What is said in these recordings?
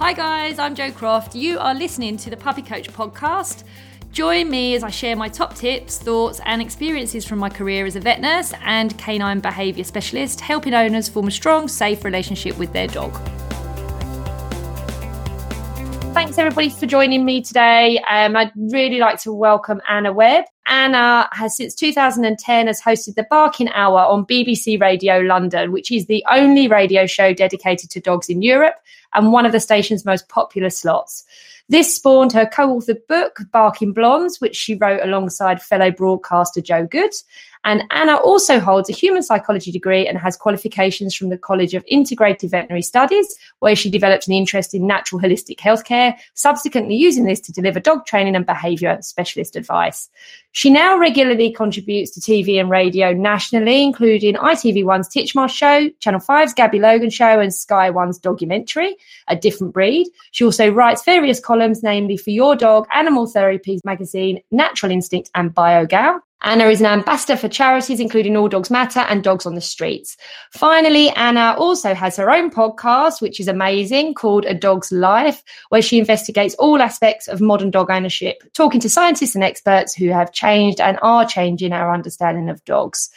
Hi, guys, I'm Jo Croft. You are listening to the Puppy Coach podcast. Join me as I share my top tips, thoughts, and experiences from my career as a vet nurse and canine behaviour specialist, helping owners form a strong, safe relationship with their dog. Thanks everybody for joining me today. Um, I'd really like to welcome Anna Webb. Anna has since 2010 has hosted the Barking Hour on BBC Radio London, which is the only radio show dedicated to dogs in Europe and one of the station's most popular slots. This spawned her co authored book, Barking Blondes, which she wrote alongside fellow broadcaster Jo Good. And Anna also holds a human psychology degree and has qualifications from the College of Integrated Veterinary Studies, where she developed an interest in natural holistic healthcare, subsequently using this to deliver dog training and behaviour specialist advice. She now regularly contributes to TV and radio nationally, including ITV1's Titchmarsh Show, Channel 5's Gabby Logan Show, and Sky One's Dogumentary, A Different Breed. She also writes various columns, namely for Your Dog, Animal Therapies Magazine, Natural Instinct, and BioGal. Anna is an ambassador for charities including All Dogs Matter and Dogs on the Streets. Finally, Anna also has her own podcast, which is amazing, called A Dog's Life, where she investigates all aspects of modern dog ownership, talking to scientists and experts who have changed and are changing our understanding of dogs.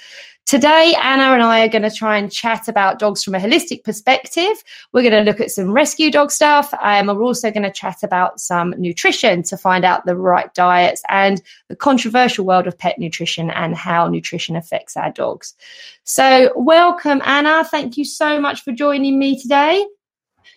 Today, Anna and I are going to try and chat about dogs from a holistic perspective. We're going to look at some rescue dog stuff. and we're also going to chat about some nutrition to find out the right diets and the controversial world of pet nutrition and how nutrition affects our dogs. So, welcome, Anna. Thank you so much for joining me today.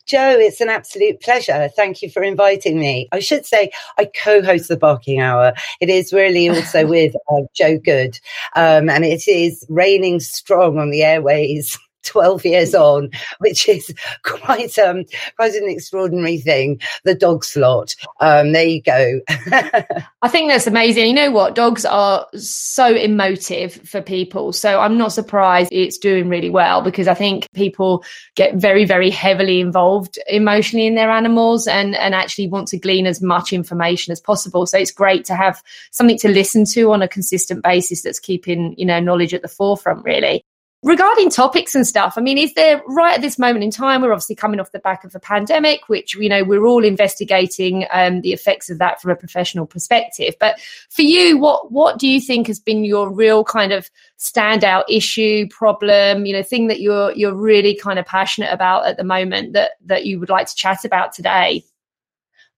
Jo, it's an absolute pleasure. Thank you for inviting me. I should say I co-host the Barking Hour. It is really also with uh, Jo Good, um, and it is raining strong on the airways 12 years on, which is quite um quite an extraordinary thing. The dog slot. Um, there you go. I think that's amazing. You know what? Dogs are so emotive for people. So I'm not surprised it's doing really well because I think people get very, very heavily involved emotionally in their animals and, and actually want to glean as much information as possible. So it's great to have something to listen to on a consistent basis that's keeping, you know, knowledge at the forefront, really regarding topics and stuff i mean is there right at this moment in time we're obviously coming off the back of a pandemic which you know we're all investigating um, the effects of that from a professional perspective. But for you what what do you think has been your real kind of standout issue problem you know thing that you're you're really kind of passionate about at the moment that that you would like to chat about today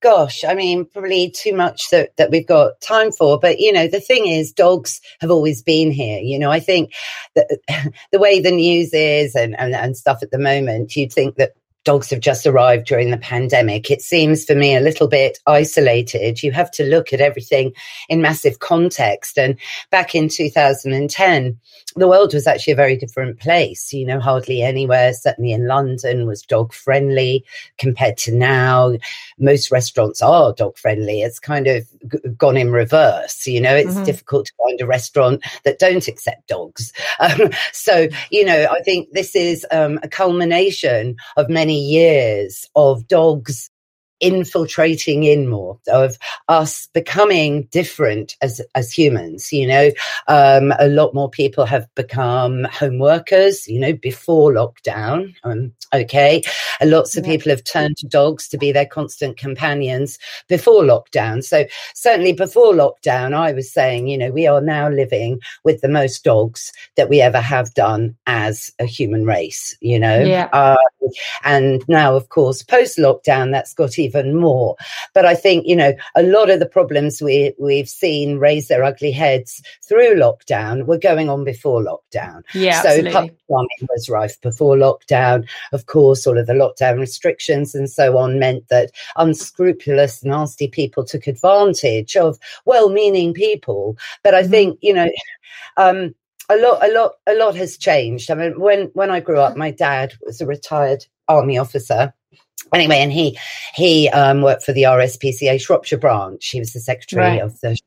gosh, I mean, probably too much that, that we've got time for. But, you know, the thing is, dogs have always been here. You know, I think that the way the news is and, and, and stuff at the moment, you'd think that dogs have just arrived during the pandemic. It seems for me a little bit isolated. You have to look at everything in massive context. And back in 2010, the world was actually a very different place. You know, hardly anywhere, certainly in London, was dog friendly compared to now. Most restaurants are dog friendly. It's kind of g- gone in reverse. You know, it's mm-hmm. difficult to find a restaurant that don't accept dogs. Um, so, you know, I think this is um, a culmination of many years of dogs infiltrating in more of us becoming different as as humans you know? Um, a lot more people have become home workers you know before lockdown. Um, okay. And lots of yeah. people have turned to dogs to be their constant companions before lockdown. So certainly before lockdown i was saying you know we are now living with the most dogs that we ever have done as a human race you know? Yeah. Uh, and now of course post lockdown that's got even even more. But I think, you know, a lot of the problems we, we've seen raise their ugly heads through lockdown were going on before lockdown. Yeah, so puppy farming was rife before lockdown. Of course, all of the lockdown restrictions and so on meant that unscrupulous, nasty people took advantage of well-meaning people. But I mm-hmm. think, you know, um, a lot, a lot, a lot has changed. I mean, when when I grew up, my dad was a retired army officer, anyway, and he he um, worked for the RSPCA Shropshire branch. He was the secretary right. of the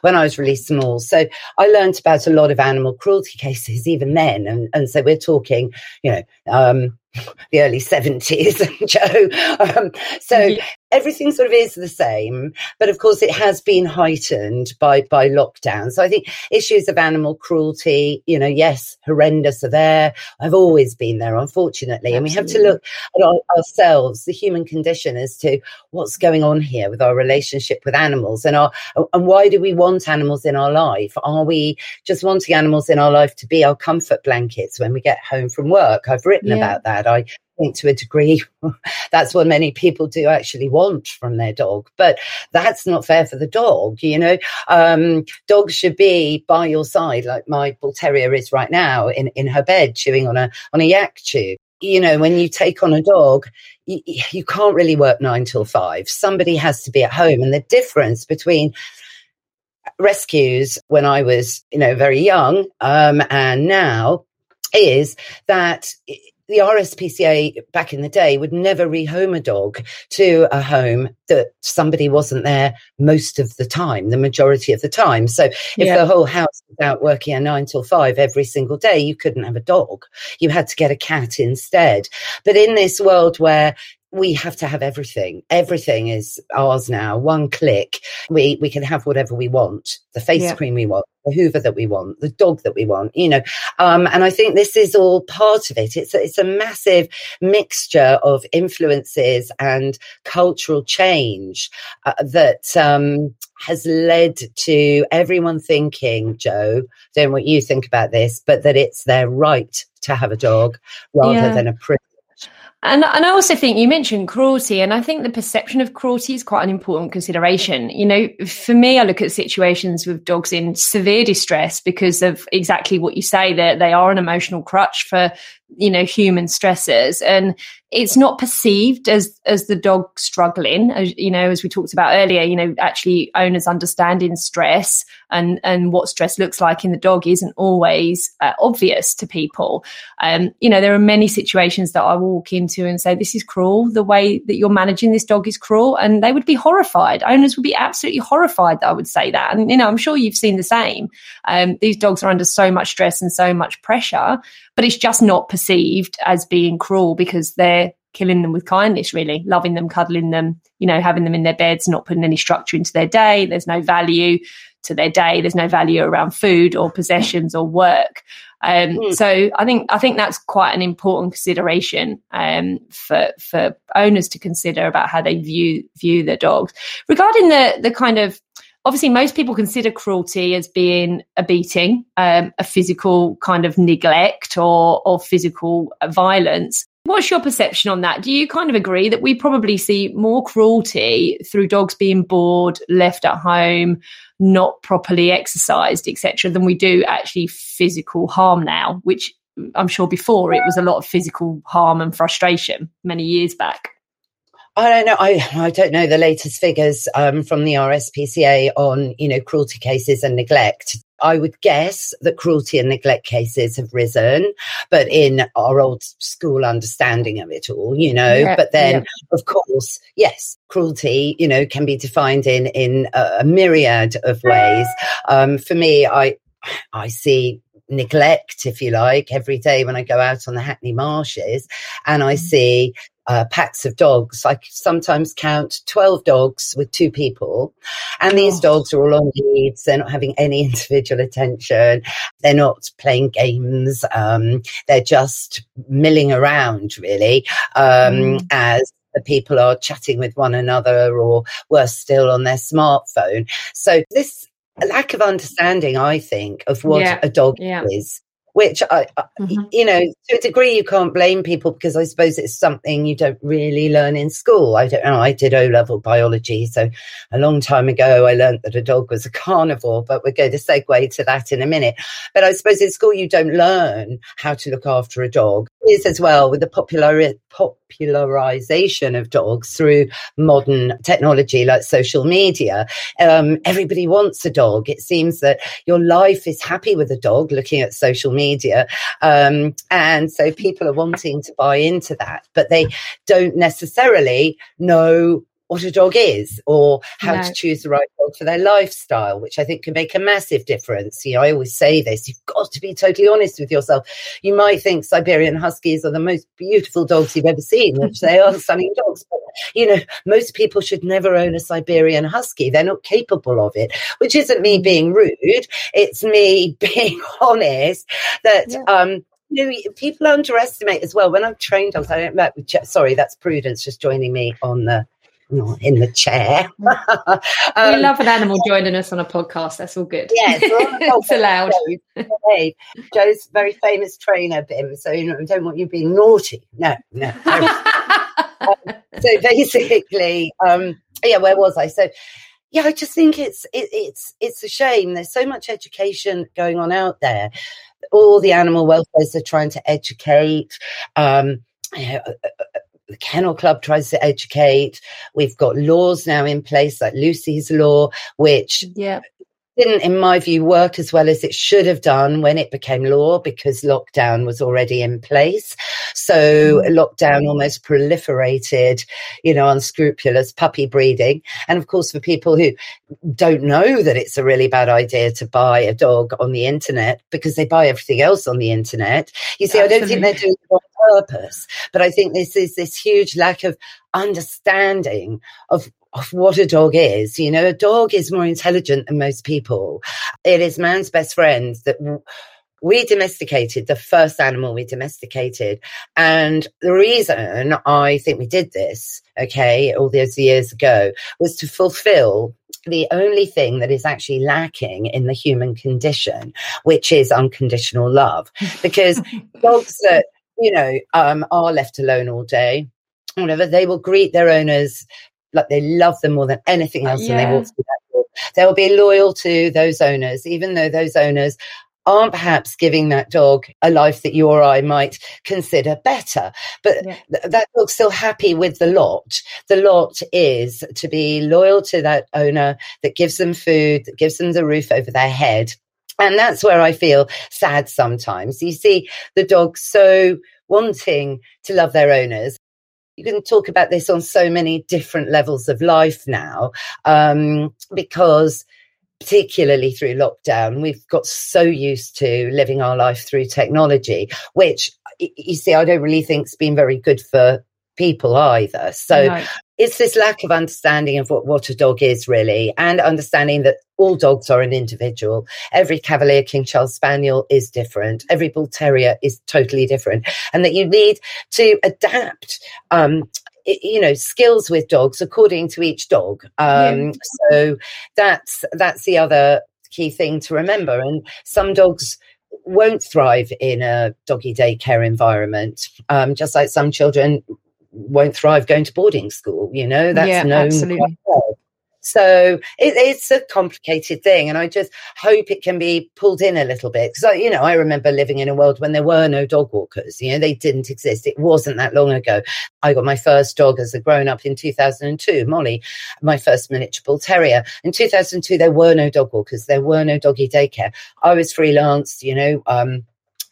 when I was really small. So I learned about a lot of animal cruelty cases even then. And, and so we're talking, you know, um, the early 70s, Jo. Um, so, yeah. Everything sort of is the same, but of course it has been heightened by by lockdown. So I think issues of animal cruelty, you know, yes, horrendous are there. I've always been there, unfortunately, Absolutely. and we have to look at our, ourselves, the human condition, as to what's going on here with our relationship with animals, and our and why do we want animals in our life? Are we just wanting animals in our life to be our comfort blankets when we get home from work? I've written yeah. about that. I think to a degree that's what many people do actually want from their dog but that's not fair for the dog you know? Um, dogs should be by your side like my bull terrier is right now in, in her bed chewing on a on a yak tube. You know when you take on a dog you, you can't really work nine till five. Somebody has to be at home and the difference between rescues when i was you know very young um, and now is that the RSPCA back in the day would never rehome a dog to a home that somebody wasn't there most of the time, the majority of the time. So if yeah. the whole house was out working a nine till five every single day, you couldn't have a dog. You had to get a cat instead. But in this world where we have to have everything. Everything is ours now. One click, we we can have whatever we want. The face yeah. cream we want, the Hoover that we want, the dog that we want. You know, um, and I think this is all part of it. It's a, it's a massive mixture of influences and cultural change uh, that um, has led to everyone thinking, Jo, don't know what you think about this, but that it's their right to have a dog rather yeah. than a privilege. And, and I also think you mentioned cruelty, and I think the perception of cruelty is quite an important consideration. You know, for me, I look at situations with dogs in severe distress because of exactly what you say that they are an emotional crutch for you know human stressors and it's not perceived as as the dog struggling as you know as we talked about earlier you know actually owners understanding stress and and what stress looks like in the dog isn't always uh, obvious to people. Um you know there are many situations that i walk into and say this is cruel the way that you're managing this dog is cruel and they would be horrified. Owners would be absolutely horrified that i would say that. And you know i'm sure you've seen the same. Um these dogs are under so much stress and so much pressure but it's just not perceived as being cruel because they're killing them with kindness, really, loving them, cuddling them, you know, having them in their beds, not putting any structure into their day. There's no value to their day. There's no value around food or possessions or work. Um, mm. So I think I think that's quite an important consideration um, for for owners to consider about how they view view their dogs. Regarding the the kind of obviously most people consider cruelty as being a beating, um, a physical kind of neglect or or physical violence. What's your perception on that? Do you kind of agree that we probably see more cruelty through dogs being bored, left at home, not properly exercised, etc., than we do actually physical harm now? Which I'm sure before it was a lot of physical harm and frustration many years back. I don't know. I, I don't know the latest figures um, from the RSPCA on, you know, cruelty cases and neglect. I would guess that cruelty and neglect cases have risen, but in our old school understanding of it all, you know. Yeah, but then, yeah. of course, yes, cruelty, you know, can be defined in in a, a myriad of ways. Um, for me, I I see neglect, if you like, every day when I go out on the Hackney Marshes and I mm. see uh, packs of dogs. I sometimes count 12 dogs with two people. And these oh. dogs are all on leads. They're not having any individual attention. They're not playing games. Um, they're just milling around, really, um, mm. as the people are chatting with one another or worse still on their smartphone. So this lack of understanding, I think, of what yeah. a dog yeah. is which I, mm-hmm. you know, to a degree, you can't blame people because I suppose it's something you don't really learn in school. I don't know. I did O level biology, so a long time ago, I learned that a dog was a carnivore. But we're going to segue to that in a minute. But I suppose in school, you don't learn how to look after a dog. Is as well with the popular popularization of dogs through modern technology like social media. Um, everybody wants a dog. It seems that your life is happy with a dog. Looking at social media. Um, and so people are wanting to buy into that, but they don't necessarily know what a dog is or how no. to choose the right dog for their lifestyle, which I think can make a massive difference. You know, I always say this, you've got to be totally honest with yourself. You might think Siberian Huskies are the most beautiful dogs you've ever seen, which they are stunning dogs, but you know, most people should never own a Siberian Husky. They're not capable of it, which isn't me being rude. It's me being honest that, yeah. um, you know, people underestimate as well. When I've trained dogs, I don't. Sorry, that's Prudence just joining me on the in the chair. um, we love an animal joining us on a podcast. That's all good. Yes, it's allowed. Jo, Jo's very famous trainer, Bim. So you know, I don't want you being naughty. No, no. um, so basically, um, yeah, where was I? So yeah, I just think it's it, it's it's a shame. There's so much education going on out there. All the animal welfares are trying to educate. Um, you know, the Kennel Club tries to educate. We've got laws now in place, like Lucy's Law, which yeah. Didn't, in my view, work as well as it should have done when it became law because lockdown was already in place. So mm. lockdown almost proliferated, you know, unscrupulous puppy breeding. And of course, for people who don't know that it's a really bad idea to buy a dog on the internet because they buy everything else on the internet, you see, Absolutely. I don't think they're doing it on purpose. But I think this is this huge lack of understanding of of what a dog is. You know, a dog is more intelligent than most people. It is man's best friend that we domesticated the first animal we domesticated. And the reason I think we did this, okay, all those years ago, was to fulfill the only thing that is actually lacking in the human condition, which is unconditional love. Because dogs that you know, um, are left alone all day, whatever, they will greet their owners like they love them more than anything uh, else yeah. when they walk through that door. They will be loyal to those owners, even though those owners aren't perhaps giving that dog a life that you or I might consider better. But yeah. th- that dog's still happy with the lot. The lot is to be loyal to that owner that gives them food, that gives them the roof over their head, and that's where I feel sad sometimes. You see the dogs so wanting to love their owners. You can talk about this on so many different levels of life now, um, because particularly through lockdown, we've got so used to living our life through technology, which you see, I don't really think has been very good for people either. So no. It's this lack of understanding of what, what a dog is really, and understanding that all dogs are an individual. Every Cavalier King Charles Spaniel is different. Every Bull Terrier is totally different. And that you need to adapt um, you know skills with dogs according to each dog um, yeah. so that's that's the other key thing to remember and some dogs won't thrive in a doggy daycare environment um, just like some children won't thrive going to boarding school. You know, that's yeah, known. Absolutely. So it, it's a complicated thing, and I just hope it can be pulled in a little bit because you know I remember living in a world when there were no dog walkers. You know, they didn't exist. It wasn't that long ago. I got my first dog as a grown up in 2002, Molly, my first miniature bull terrier. In 2002, there were no dog walkers. There were no doggy daycare. I was freelance. You know. Um,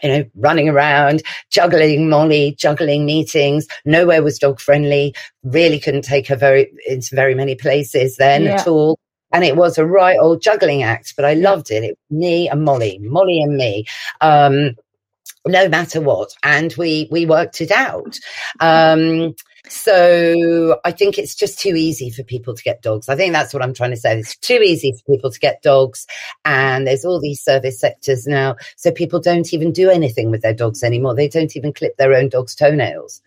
you know, running around, juggling Molly, juggling meetings. Nowhere was dog friendly. Really couldn't take her very into very many places then yeah. at all. And it was a right old juggling act, but I loved it. It me and Molly, Molly and me. Um, no matter what. And we we worked it out. Um, so I think it's just too easy for people to get dogs. I think that's what I'm trying to say. It's too easy for people to get dogs. And there's all these service sectors now. So people don't even do anything with their dogs anymore. They don't even clip their own dog's toenails.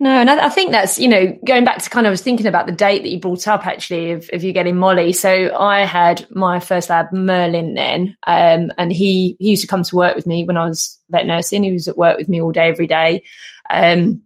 No, and I, think that's, you know, going back to kind of, I was thinking about the date that you brought up actually of, of you getting Molly. So I had my first lab, Merlin, then, um, and he, he used to come to work with me when I was vet nursing. He was at work with me all day, every day. Um,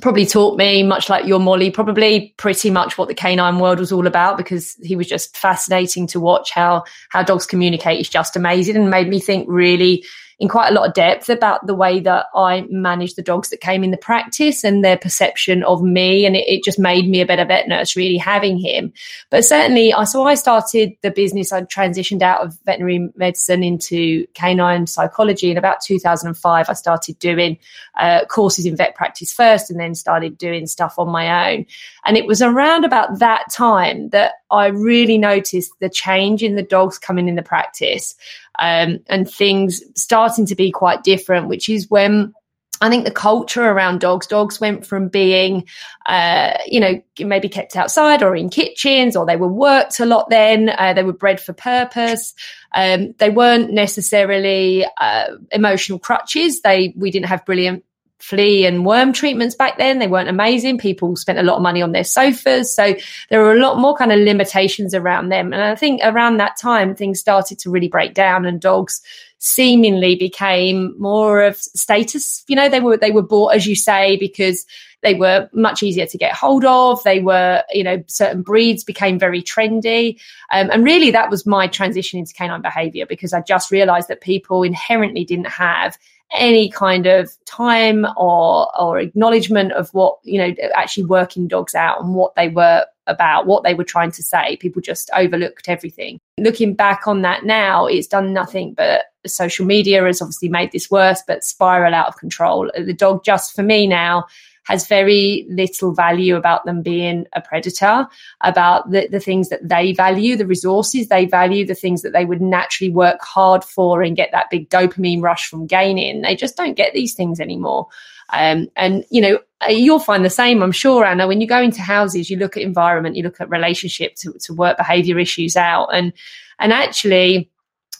probably taught me much like your Molly, probably pretty much what the canine world was all about because he was just fascinating to watch how how dogs communicate is just amazing and made me think really in quite a lot of depth about the way that I managed the dogs that came in the practice and their perception of me. And it, it, just made me a better vet nurse, really having him. But certainly, I so I started the business. I transitioned out of veterinary medicine into canine psychology in about 2005. I started doing uh, courses in vet practice first, and then started doing stuff on my own. And it was around about that time that I really noticed the change in the dogs coming in the practice um, and things starting to be quite different, which is when I think the culture around dogs, dogs went from being, uh, you know, maybe kept outside or in kitchens, or they were worked a lot then. Uh, they were bred for purpose. Um, they weren't necessarily uh, emotional crutches. They we didn't have brilliant flea and worm treatments back then. They weren't amazing. People spent a lot of money on their sofas. So there were a lot more kind of limitations around them. And I think around that time, things started to really break down and dogs seemingly became more of status. You know, they were, they were bought, as you say, because they were much easier to get hold of. They were, you know, certain breeds became very trendy. Um, and really that was my transition into canine behavior because I just realized that people inherently didn't have any kind of time or or acknowledgement of what you know actually working dogs out and what they were about what they were trying to say. People just overlooked everything. Looking back on that now it's done nothing but social media has obviously made this worse but spiral out of control. The dog just for me now has very little value about them being a predator, about the, the things that they value, the resources they value, the things that they would naturally work hard for and get that big dopamine rush from gaining. They just don't get these things anymore. Um, and you know, you'll find the same, I'm sure, Anna. When you go into houses, you look at environment, you look at relationship to, to work behavior issues out, and and actually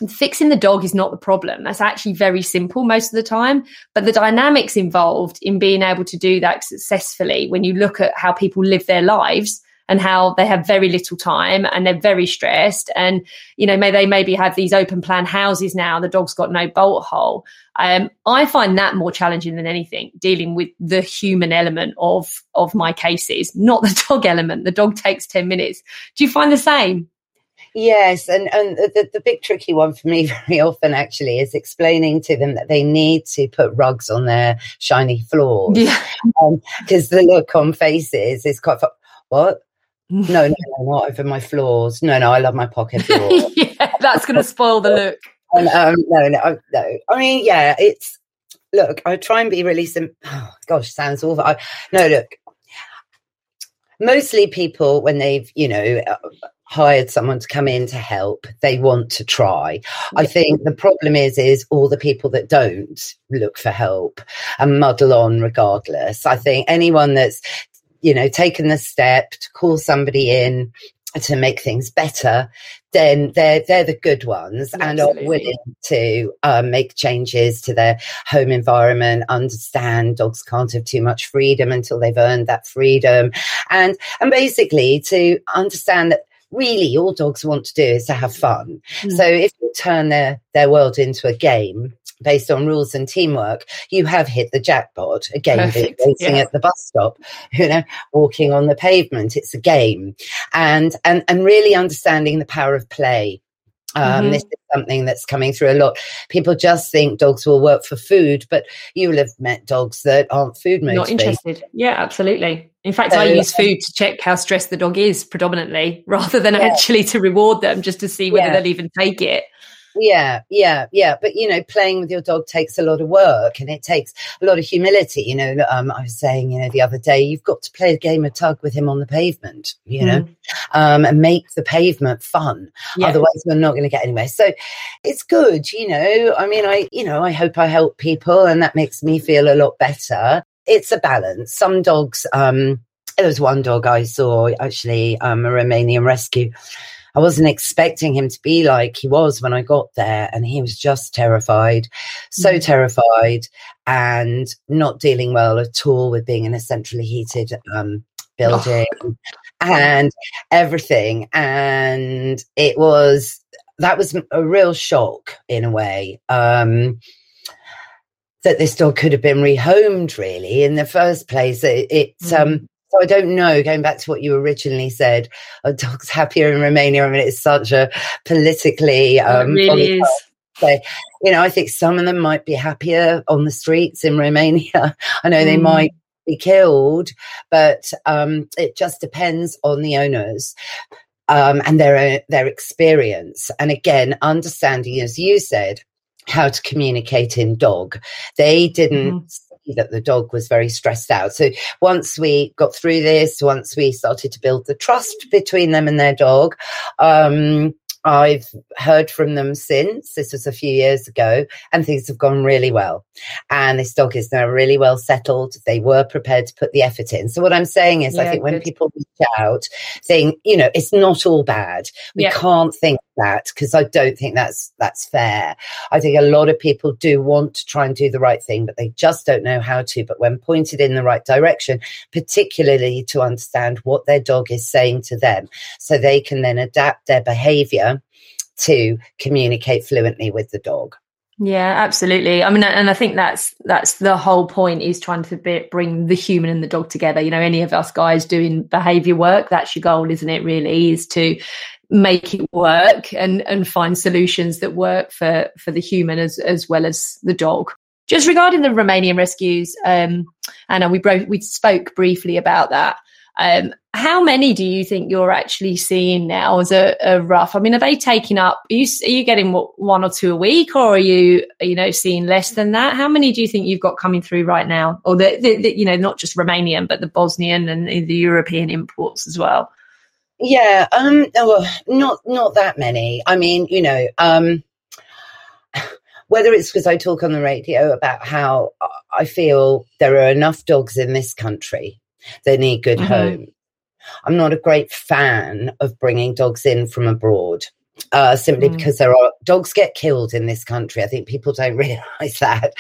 fixing the dog is not the problem. That's actually very simple most of the time. But the dynamics involved in being able to do that successfully, when you look at how people live their lives and how they have very little time and they're very stressed, and you know, may they maybe have these open plan houses now. The dog's got no bolt hole. Um, I find that more challenging than anything. Dealing with the human element of of my cases, not the dog element. The dog takes ten minutes. Do you find the same? Yes, and and the, the big tricky one for me very often actually is explaining to them that they need to put rugs on their shiny floors. Yeah, because um, the look on faces is quite. What? No, no, no, not over my floors. No, no, I love my parquet floor. yeah, that's going to spoil the look. And, um, no, no, no. I mean, yeah, it's look. I try and be really simple. Oh, gosh, sounds awful. I, no, look. Mostly people when they've you know hired someone to come in to help. They want to try. I think the problem is is all the people that don't look for help and muddle on regardless. I think anyone that's you know taken the step to call somebody in to make things better, then they're they're the good ones and are willing to um, make changes to their home environment. Understand dogs can't have too much freedom until they've earned that freedom, and and basically to understand that really all dogs want to do is to have fun. Mm. So if you turn their, their world into a game based on rules and teamwork, you have hit the jackpot. A game Perfect. waiting yeah. at the bus stop, you know, walking on the pavement. It's a game. And and and really understanding the power of play. Um, mm-hmm. This is something that's coming through a lot. People just think dogs will work for food, but you will have met dogs that aren't food motivated. Not interested. Yeah, absolutely. In fact, so, I use food to check how stressed the dog is predominantly rather than yeah. actually to reward them just to see whether yeah. they'll even take it. Yeah, yeah, yeah. But you know, playing with your dog takes a lot of work and it takes a lot of humility. You know, um, I was saying, you know, the other day, you've got to play a game of tug with him on the pavement, you know, mm. um, and make the pavement fun. Yeah. Otherwise, we're not going to get anywhere. So it's good, you know. I mean, I, you know, I hope I help people and that makes me feel a lot better. It's a balance. Some dogs, um, there was one dog I saw actually, um, a Romanian rescue I wasn't expecting him to be like he was when I got there. And he was just terrified, so mm. terrified, and not dealing well at all with being in a centrally heated um, building oh. and everything. And it was, that was a real shock in a way. Um, that this dog could have been rehomed really in the first place. It, it's um, mm. um so I don't know, going back to what you originally said, a dog's happier in Romania. I mean, it's such a politically. Um, it really is. So, you know, I think some of them might be happier on the streets in Romania. I know mm. they might be killed, but um, it just depends on the owners. Um, and their their experience, and again, understanding, as you said, how to communicate in dog. They didn't mm that the dog was very stressed out. So once we got through this, once we started to build the trust between them and their dog, um, I've heard from them since. This was a few years ago, and things have gone really well. And this dog is now really well settled. They were prepared to put the effort in. So what I'm saying is, yeah, I think good. when people reach out, saying, you know, it's not all bad. We yeah. can't think that because I don't think that's that's fair. I think a lot of people do want to try and do the right thing, but they just don't know how to. But when pointed in the right direction, particularly to understand what their dog is saying to them, so they can then adapt their behavior to communicate fluently with the dog. Yeah, absolutely. I mean, and I think that's that's the whole point is trying to be, bring the human and the dog together. You know, any of us guys doing behavior work, that's your goal, isn't it? Really, is to make it work and and find solutions that work for for the human as as well as the dog. Just regarding the Romanian rescues, um, Anna, we broke we spoke briefly about that. Um, how many do you think you're actually seeing now as a, a rough? I mean, are they taking up? Are you, are you getting what, one or two a week, or are you you know seeing less than that? How many do you think you've got coming through right now, or the, the, the you know not just Romanian but the Bosnian and the European imports as well? Yeah, um, well, not not that many. I mean, you know, um, whether it's because I talk on the radio about how I feel there are enough dogs in this country they need good mm-hmm. homes. I'm not a great fan of bringing dogs in from abroad. Uh, simply mm. because there are dogs get killed in this country. I think people don't realize that.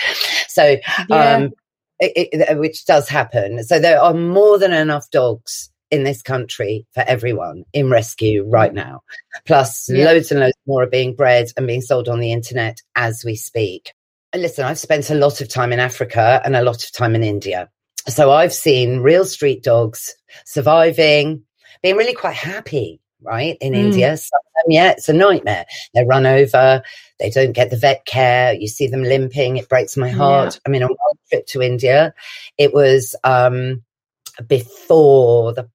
So, yeah. um, it, it, which does happen. So there are more than enough dogs in this country for everyone in rescue right mm. now. Plus, yeah. loads and loads more are being bred and being sold on the internet as we speak. And listen, I've spent a lot of time in Africa and a lot of time in India. So I've seen real street dogs surviving, being really quite happy, right? In mm. India. Some of them, yeah, it's a nightmare. They run over, they don't get the vet care. You see them limping. It breaks my heart. Yeah. I mean, on one trip to India, it was um, before the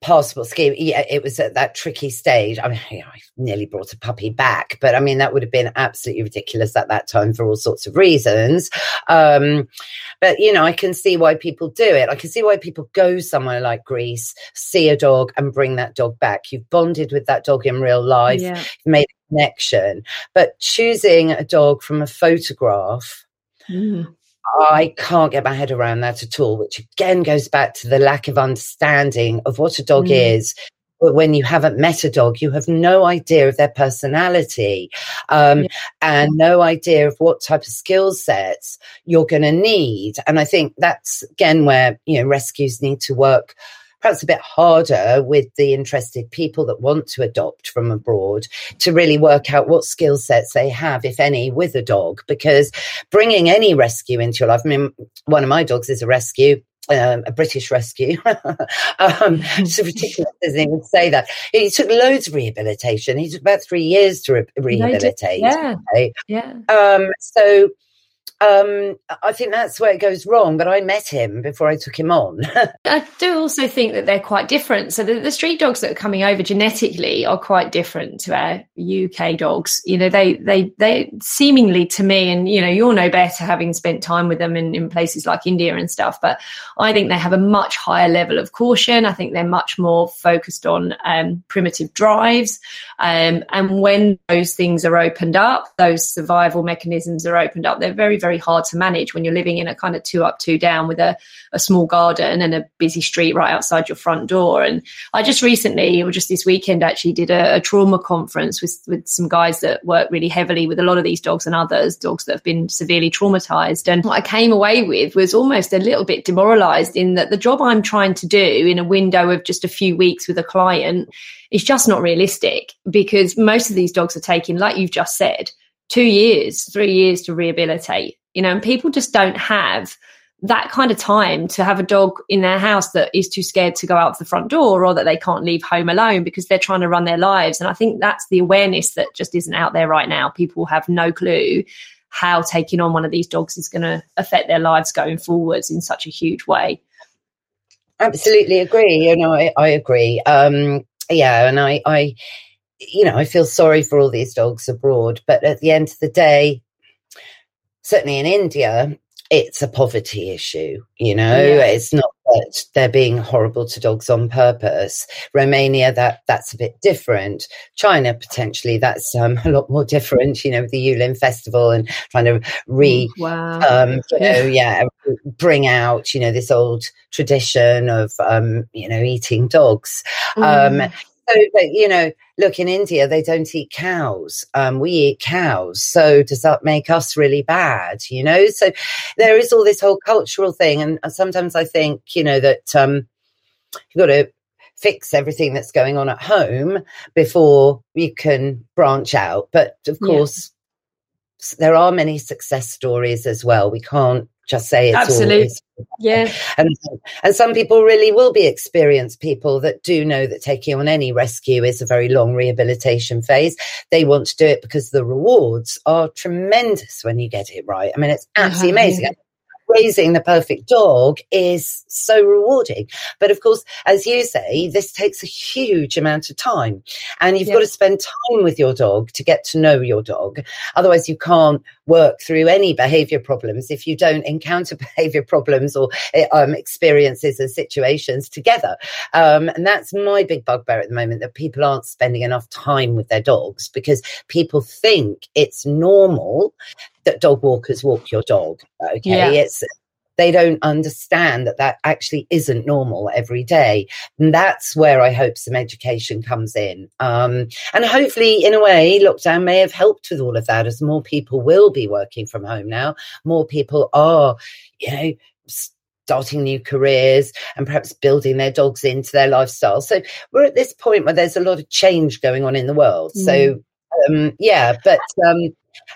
passport scheme. Yeah, it was at that tricky stage. I mean, you know, I nearly brought a puppy back, but I mean, that would have been absolutely ridiculous at that time for all sorts of reasons. Um, but, you know, I can see why people do it. I can see why people go somewhere like Greece, see a dog and bring that dog back. You've bonded with that dog in real life, yeah. made a connection. But choosing a dog from a photograph, mm. I can't get my head around that at all, which again goes back to the lack of understanding of what a dog mm. is. When you haven't met a dog, you have no idea of their personality um, yeah. and no idea of what type of skill sets you're going to need. And I think that's again where you know rescues need to work perhaps a bit harder with the interested people that want to adopt from abroad to really work out what skill sets they have, if any, with a dog. Because bringing any rescue into your life, I mean, one of my dogs is a rescue. Um, a British rescue. um, it's ridiculous, doesn't even say that. He took loads of rehabilitation. He took about three years to re- rehabilitate. Yeah. Right? Yeah. Um, so um, I think that's where it goes wrong. But I met him before I took him on. I do also think that they're quite different. So the, the, street dogs that are coming over genetically are quite different to our UK dogs. You know, they they they seemingly to me, and you know, you'll know better having spent time with them in, in places like India and stuff. But I think they have a much higher level of caution. I think they're much more focused on um, primitive drives. Um, and when those things are opened up, those survival mechanisms are opened up. They're very very very hard to manage when you're living in a kind of two up, two down with a, a small garden and a busy street right outside your front door. And I just recently, or just this weekend, actually did a, a trauma conference with, with some guys that work really heavily with a lot of these dogs and others, dogs that have been severely traumatized. And what I came away with was almost a little bit demoralized in that the job I'm trying to do in a window of just a few weeks with a client is just not realistic because most of these dogs are taking, like you've just said, two years, three years to rehabilitate you know, and people just don't have that kind of time to have a dog in their house that is too scared to go out the front door or that they can't leave home alone because they're trying to run their lives. And I think that's the awareness that just isn't out there right now. People have no clue how taking on one of these dogs is going to affect their lives going forwards in such a huge way. Absolutely agree. You know, I, I agree. Um, yeah, and I, I, you know, I feel sorry for all these dogs abroad, but at the end of the day, certainly in India, it's a poverty issue. You know, yeah. it's not that they're being horrible to dogs on purpose. Romania, that that's a bit different. China, potentially, that's um, a lot more different. You know, the Yulin Festival and trying to re, Mm, wow. um, you know, yeah, bring out you know this old tradition of um, you know eating dogs. Mm. Um, so, but, you know, look in India, they don't eat cows. Um, we eat cows. So does that make us really bad? You know, so there is all this whole cultural thing. And sometimes I think, you know, that um, you've got to fix everything that's going on at home before you can branch out. But of course, s- there are many success stories as well. We can't just say it's Absolutely. always yeah. and and some people really will be experienced people that do know that taking on any rescue is a very long rehabilitation phase. They want to do it because the rewards are tremendous when you get it right. I mean, it's absolutely Yeah, amazing. Raising the perfect dog is so rewarding. But of course, as you say, this takes a huge amount of time. And you've Yeah. got to spend time with your dog to get to know your dog. Otherwise, you can't work through any behavior problems if you don't encounter behavior problems or eh, um, experiences and situations together. Um, and that's my big bugbear at the moment that people aren't spending enough time with their dogs because people think it's normal that dog walkers walk your dog. Okay. Yeah. It's, they don't understand that that actually isn't normal every day. And that's where I hope some education comes in. Um, and hopefully, in a way, lockdown may have helped with all of that as more people will be working from home now. More people are, you know, starting new careers and perhaps building their dogs into their lifestyle. So we're at this point where there's a lot of change going on in the world. So, um, yeah, but um,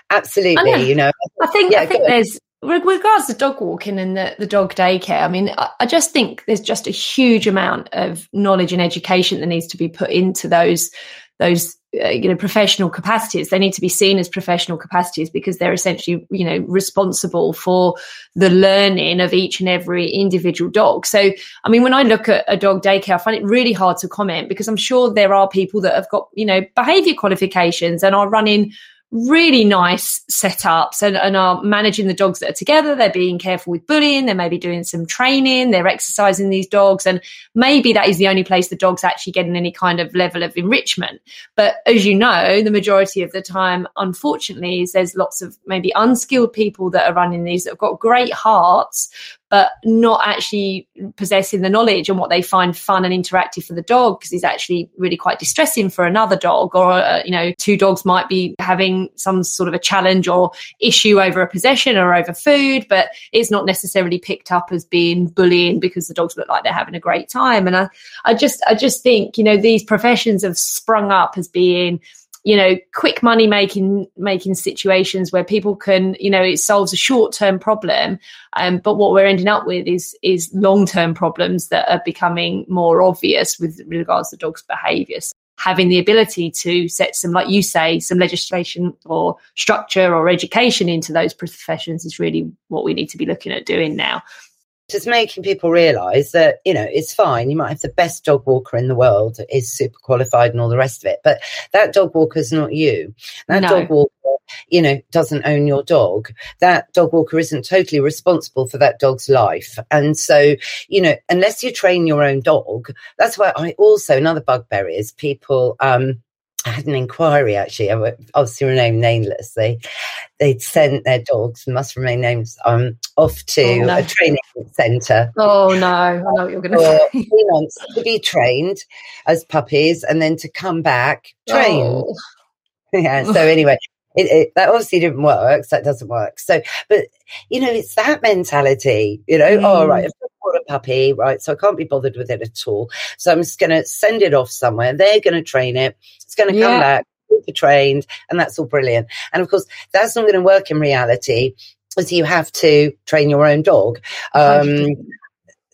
absolutely, you know, I think Yeah, I think there's with regards to dog walking and the, the dog daycare. I mean, I, I just think there's just a huge amount of knowledge and education that needs to be put into those those uh, you know professional capacities. They need to be seen as professional capacities because they're essentially you know responsible for the learning of each and every individual dog. So, I mean, when I look at a dog daycare, I find it really hard to comment because I'm sure there are people that have got you know behaviour qualifications and are running really nice setups and, and are managing the dogs that are together. They're being careful with bullying. They're maybe doing some training. They're exercising these dogs. And maybe that is the only place the dog's actually getting any kind of level of enrichment. But as you know, the majority of the time, unfortunately, is there's lots of maybe unskilled people that are running these that have got great hearts, but not actually possessing the knowledge and what they find fun and interactive for the dog because it's actually really quite distressing for another dog or uh, you know two dogs might be having some sort of a challenge or issue over a possession or over food but it's not necessarily picked up as being bullying because the dogs look like they're having a great time. And i i just i just think you know these professions have sprung up as being you know quick money making making situations where people can you know it solves a short term problem um, but what we're ending up with is is long term problems that are becoming more obvious with regards to dogs behaviors having the ability to set some like you say some legislation or structure or education into those professions is really what we need to be looking at doing now just making people realize that you know it's fine. You might have the best dog walker in the world is super qualified and all the rest of it but that dog walker is not you. That No. dog walker you know doesn't own your dog. That dog walker isn't totally responsible for that dog's life. And so you know unless you train your own dog that's why i also another bugbear is people um I had an inquiry actually. I won't obviously remain nameless. They they'd sent their dogs, must remain names, um, off to Oh, no. a training centre oh no i know what you're going to say three months to be trained as puppies and then to come back trained. Oh. Yeah. So anyway, it, it, that obviously didn't work. So that doesn't work. So, but you know, it's that mentality. You know, oh Mm. right, I've got a puppy, right? So I can't be bothered with it at all. So I'm just going to send it off somewhere. They're going to train it. It's going to come Yeah. back super trained, and that's all brilliant. And of course, that's not going to work in reality. As you have to train your own dog. Um,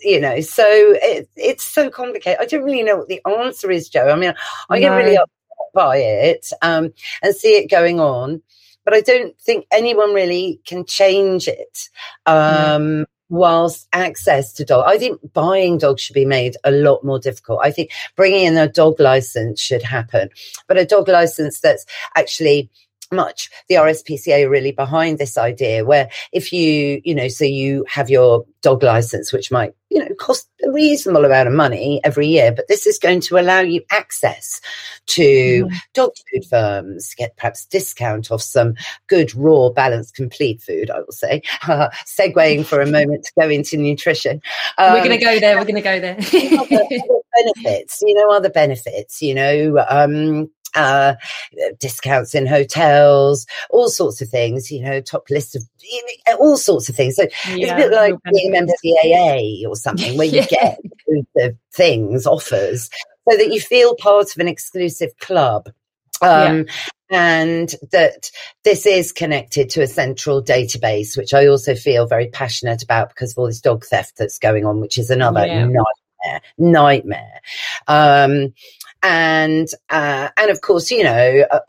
you know, so it, it's so complicated. I don't really know what the answer is, Jo. I mean, I get really upset by it um, and see it going on, but I don't think anyone really can change it. Um, Whilst access to dog, I think buying dogs should be made a lot more difficult. I think bringing in a dog license should happen, but a dog license that's actually much the RSPCA are really behind this idea where if you you know so you have your dog license which might you know, cost a reasonable amount of money every year, but this is going to allow you access to mm. dog food firms, get perhaps discount off some good, raw, balanced, complete food, I will say. Uh, segueing for a moment to go into nutrition. Um, we're going to go there. We're going to go there. other, other benefits, you know, other benefits, you know, um, uh, discounts in hotels, all sorts of things, you know, top list of you know, all sorts of things. So yeah, it's a bit like being a member of the AA or something where you yeah. get the things, offers, so that you feel part of an exclusive club. Um, yeah. And that this is connected to a central database, which I also feel very passionate about because of all this dog theft that's going on, which is another nightmare, nightmare. Um, and uh, and of course, you know. A,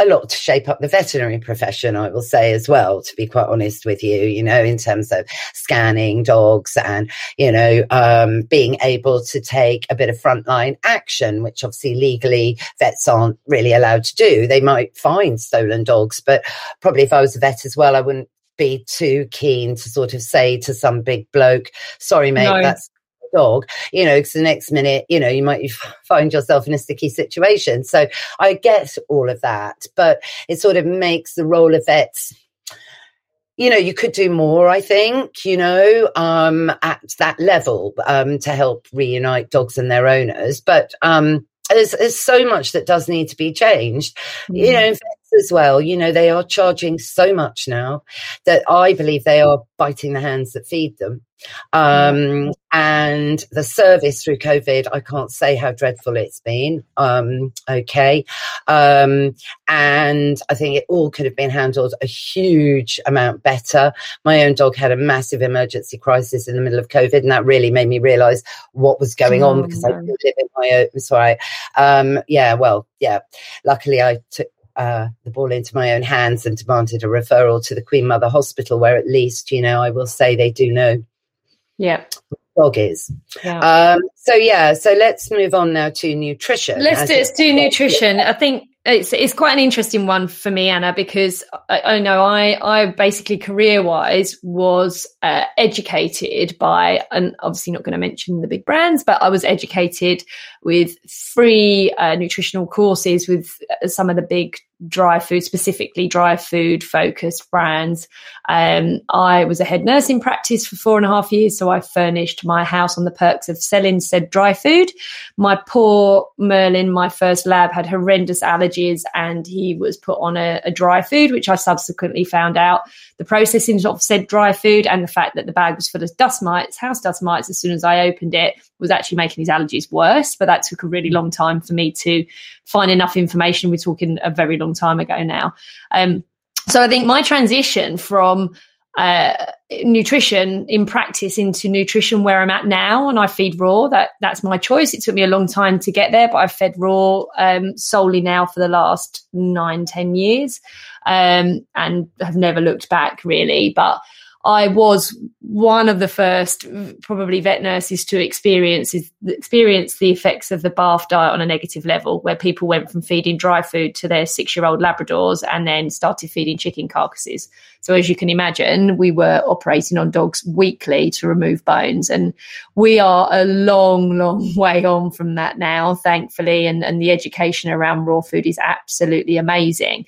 a lot to shape up the veterinary profession, I will say as well, to be quite honest with you, you know, in terms of scanning dogs and, you know, um, being able to take a bit of frontline action, which obviously legally vets aren't really allowed to do. They might find stolen dogs, but probably if I was a vet as well, I wouldn't be too keen to sort of say to some big bloke, sorry, mate, no. that's dog, you know, because the next minute, you know, you might find yourself in a sticky situation. So I get all of that, but it sort of makes the role of vets you know, you could do more, I think, you know, um, at that level um, to help reunite dogs and their owners. But um, there's, there's so much that does need to be changed. Mm. You know, as well, you know, they are charging so much now that I believe they are biting the hands that feed them. Um, and the service through COVID, I can't say how dreadful it's been. Um, okay. Um, and I think it all could have been handled a huge amount better. My own dog had a massive emergency crisis in the middle of COVID, and that really made me realize what was going on because I live in my own. Sorry. Um, yeah, well, yeah. Luckily, I took uh, the ball into my own hands and demanded a referral to the Queen Mother Hospital, where at least, you know, I will say they do know. Yeah. Dog is. Yeah. Um, so yeah, so let's move on now to nutrition. Let's do to nutrition. I think it's it's quite an interesting one for me, Anna, because I, I know I I basically career wise was uh, educated by, and obviously not going to mention the big brands, but I was educated with free uh, nutritional courses with uh, some of the big dry food, specifically dry food focused brands. Um, I was a head nurse in practice for four and a half years, so I furnished my house on the perks of selling said dry food. My poor Merlin, my first lab, had horrendous allergies and he was put on a, a dry food, which I subsequently found out the processing of said dry food and the fact that the bag was full of dust mites, house dust mites, as soon as I opened it, was actually making his allergies worse. But that took a really long time for me to find enough information. We're talking a very long time ago now. Um, so I think my transition from uh, nutrition in practice into nutrition where I'm at now, and I feed raw. That that's my choice. It took me a long time to get there, but I've fed raw um, solely now for the last nine, ten years um, and have never looked back really. But I was one of the first, probably vet nurses, to experience experience the effects of the BARF diet on a negative level, where people went from feeding dry food to their six year old Labradors and then started feeding chicken carcasses. So, as you can imagine, we were operating on dogs weekly to remove bones, and we are a long, long way on from that now, thankfully. And, and the education around raw food is absolutely amazing.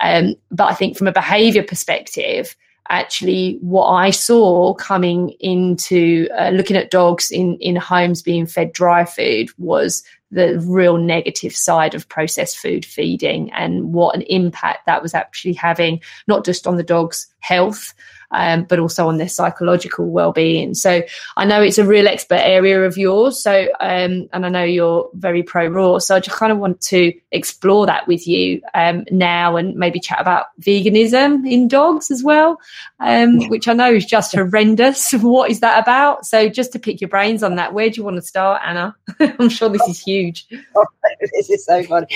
Um, but I think from a behavior perspective, actually what I saw coming into uh, looking at dogs in, in homes being fed dry food was the real negative side of processed food feeding and what an impact that was actually having, not just on the dog's health, um, but also on their psychological well-being. So I know it's a real expert area of yours. So um, and I know you're very pro raw. So I just kind of want to explore that with you um, now and maybe chat about veganism in dogs as well, um, which I know is just horrendous. what is that about? So just to pick your brains on that, where do you want to start, Anna? I'm sure this is huge. Oh, this is so funny.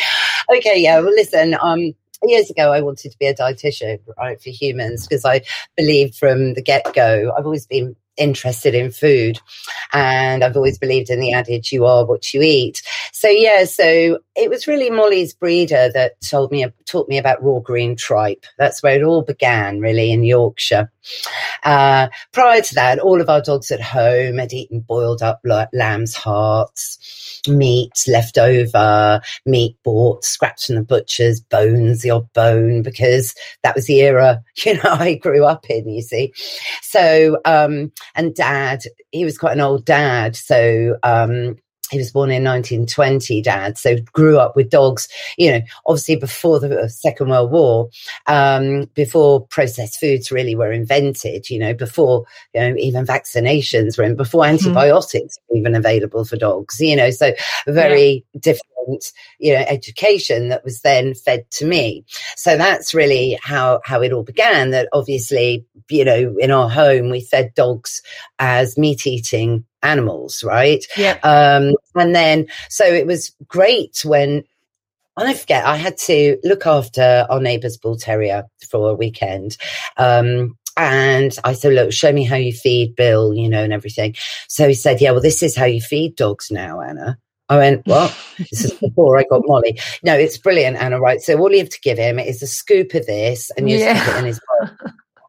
Okay, yeah. Well, listen. Um, years ago I wanted to be a dietitian, right, for humans because I believed from the get go. I've always been interested in food. And I've always believed in the adage, you are what you eat. So yeah, so it was really Molly's breeder that told me, taught me about raw green tripe. That's where it all began really in Yorkshire. Uh, prior to that, all of our dogs at home had eaten boiled up lamb's hearts, meat left over, meat bought, scraps from the butcher's, bones, the odd bone, because that was the era, you know, I grew up in, you see. So, um, and dad, he was quite an old dad. So, um, he was born in 1920, dad. So grew up with dogs, you know, obviously before the Second World War, um, before processed foods really were invented, you know, before, you know, even vaccinations were in, before mm-hmm. antibiotics mm-hmm. were even available for dogs, you know, so very yeah. different, you know, education that was then fed to me. So that's really how, how it all began that obviously, you know, in our home, we fed dogs as meat eating animals, right? Yeah. Um, and then, so it was great when I forget, I had to look after our neighbour's bull terrier for a weekend. Um, and I said, look, show me how you feed Bill, you know, and everything. So he said, yeah, well, this is how you feed dogs now, Anna. I went, what? this is before I got Molly. No, it's brilliant, Anna, right? So all you have to give him is a scoop of this and you yeah. stick it in his bowl.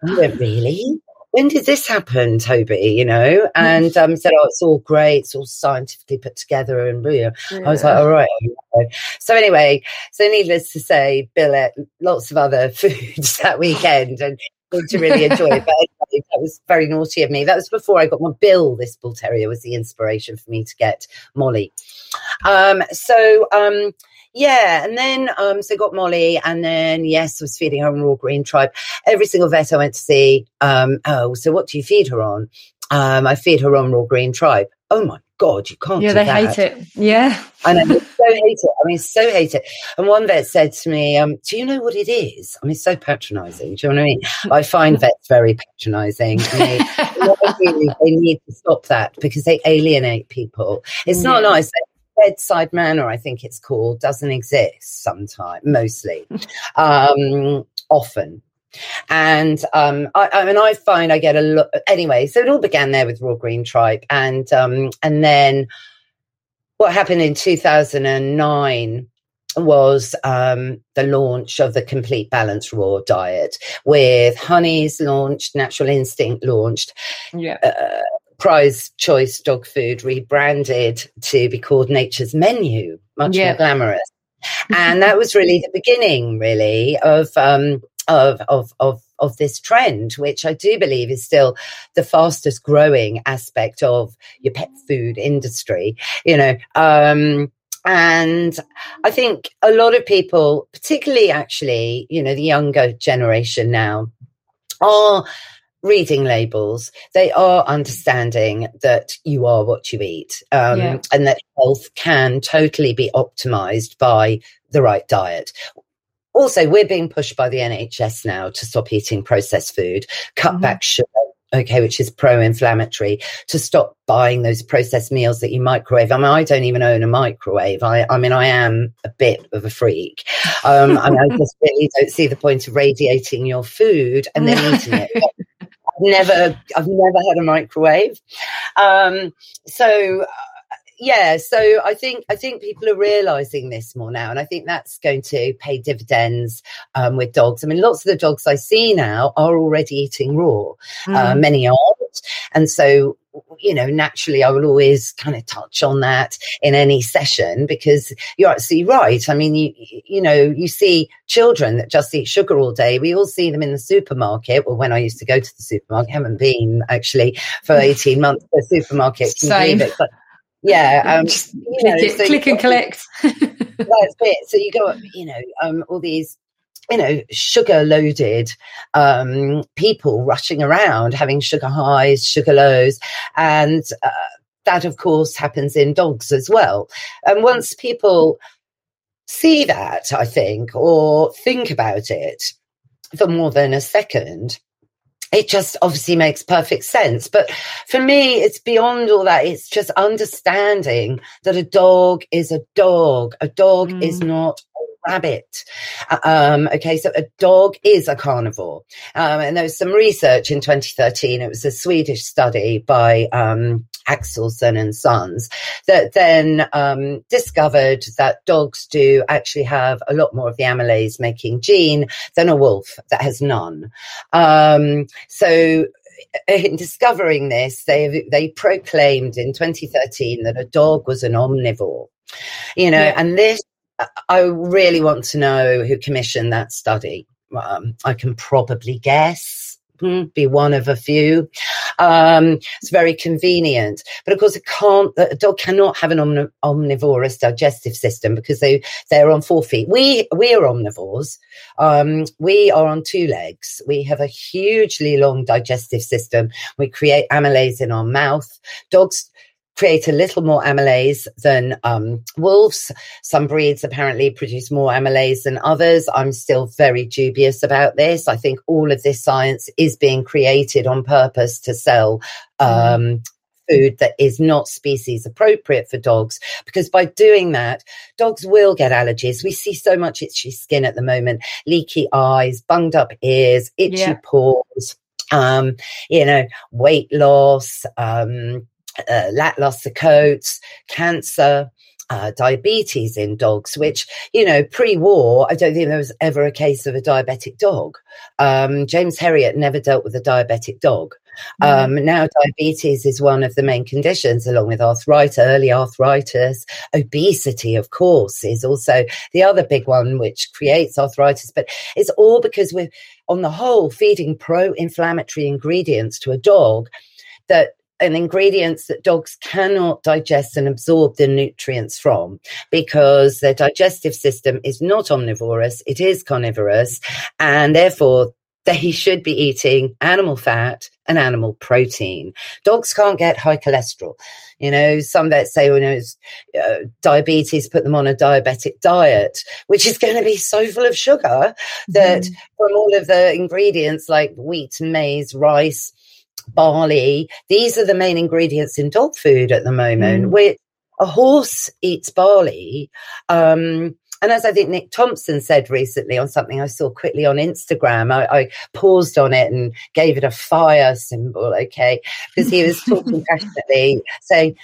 I went, really? When did this happen, Toby? You know, and um, said, oh, it's all great, it's all scientifically put together, and you yeah. I was like, all right. So anyway, so needless to say, Bill ate lots of other foods that weekend, and to really enjoy it. But anyway, that was very naughty of me. That was before I got my Bill. This bull terrier was the inspiration for me to get Molly. Um, so um, yeah, and then um, so got Molly, and then yes, was feeding her on raw green tripe. Every single vet I went to see, um, oh, so what do you feed her on? Um, I feed her on raw green tripe. Oh my god, you can't. Yeah, they that. hate it. Yeah, I know, so hate it. I mean, so hate it. And one vet said to me, um, "Do you know what it is?" I mean, so patronising. Do you know what I mean? I find vets very patronising. They, they need to stop that because they alienate people. It's yeah. not nice bedside manner, I think it's called, doesn't exist sometimes, mostly, um, often. And um, I, I mean, I find I get a lot. Anyway, so it all began there with raw green tripe, and um, and then what happened in two thousand and nine was um, the launch of the complete balance raw diet with Honey's launched, Natural Instinct launched. Yeah. Uh, prize choice dog food rebranded to be called Nature's Menu, much yeah. more glamorous. and that was really the beginning, really, of um, of of of of this trend, which I do believe is still the fastest growing aspect of your pet food industry. You know, um, and I think a lot of people, particularly actually, you know, the younger generation now, are reading labels, they are understanding that you are what you eat um, yeah. and that health can totally be optimized by the right diet. Also, we're being pushed by the NHS now to stop eating processed food, cut mm-hmm. back sugar, okay, which is pro-inflammatory, to stop buying those processed meals that you microwave. I mean, I don't even own a microwave. I, I mean, I am a bit of a freak. Um, I, mean, I just really don't see the point of radiating your food and then eating it. never, I've never had a microwave. Um, so, uh, yeah, so I think I think people are realizing this more now, and I think that's going to pay dividends um, with dogs. I mean, lots of the dogs I see now are already eating raw. Mm. Uh, many and so you know, naturally, I will always kind of touch on that in any session because you're absolutely right. I mean, you, you know, you see children that just eat sugar all day. We all see them in the supermarket. Well, when I used to go to the supermarket, I haven't been actually for 18 months to the supermarket. Same. But yeah. Um, just you know, click, so click and collect. that's it. So you got, you know, um, all these you know, sugar loaded um, people rushing around having sugar highs, sugar lows. And uh, that, of course, happens in dogs as well. And once people see that, I think, or think about it for more than a second, it just obviously makes perfect sense. But for me, it's beyond all that. It's just understanding that a dog is a dog. A dog mm. is not rabbit. Um, okay, so a dog is a carnivore. Um, and there was some research in 2013. It was a Swedish study by um, Axelsson and Sons that then um, discovered that dogs do actually have a lot more of the amylase making gene than a wolf that has none. Um, so in discovering this, they they proclaimed in 2013 that a dog was an omnivore. You know, yeah. and this I really want to know who commissioned that study. Um, I can probably guess. Hmm, be one of a few. Um, it's very convenient, but of course, it can't. A dog cannot have an omni- omnivorous digestive system because they they're on four feet. We we are omnivores. Um, we are on two legs. We have a hugely long digestive system. We create amylase in our mouth. Dogs create a little more amylase than um, wolves. Some breeds apparently produce more amylase than others. I'm still very dubious about this. I think all of this science is being created on purpose to sell um, food that is not species appropriate for dogs because by doing that dogs will get allergies we see so much itchy skin at the moment leaky eyes bunged up ears itchy yeah. paws um, you know weight loss um, uh, lackluster coats, cancer, uh, diabetes in dogs, which, you know, pre war, I don't think there was ever a case of a diabetic dog. Um, James Herriot never dealt with a diabetic dog. Um, mm. Now, diabetes is one of the main conditions, along with arthritis, early arthritis. Obesity, of course, is also the other big one, which creates arthritis. But it's all because we're, on the whole, feeding pro inflammatory ingredients to a dog that and ingredients that dogs cannot digest and absorb the nutrients from because their digestive system is not omnivorous, it is carnivorous, and therefore they should be eating animal fat and animal protein. Dogs can't get high cholesterol. You know, some vets say, you know, uh, diabetes, put them on a diabetic diet, which is going to be so full of sugar that mm. from all of the ingredients like wheat, maize, rice, barley. These are the main ingredients in dog food at the moment. Mm. A horse eats barley. Um, and as I think Nick Thompson said recently on something I saw quickly on Instagram, I, I paused on it and gave it a fire symbol, okay? Because he was talking passionately, saying,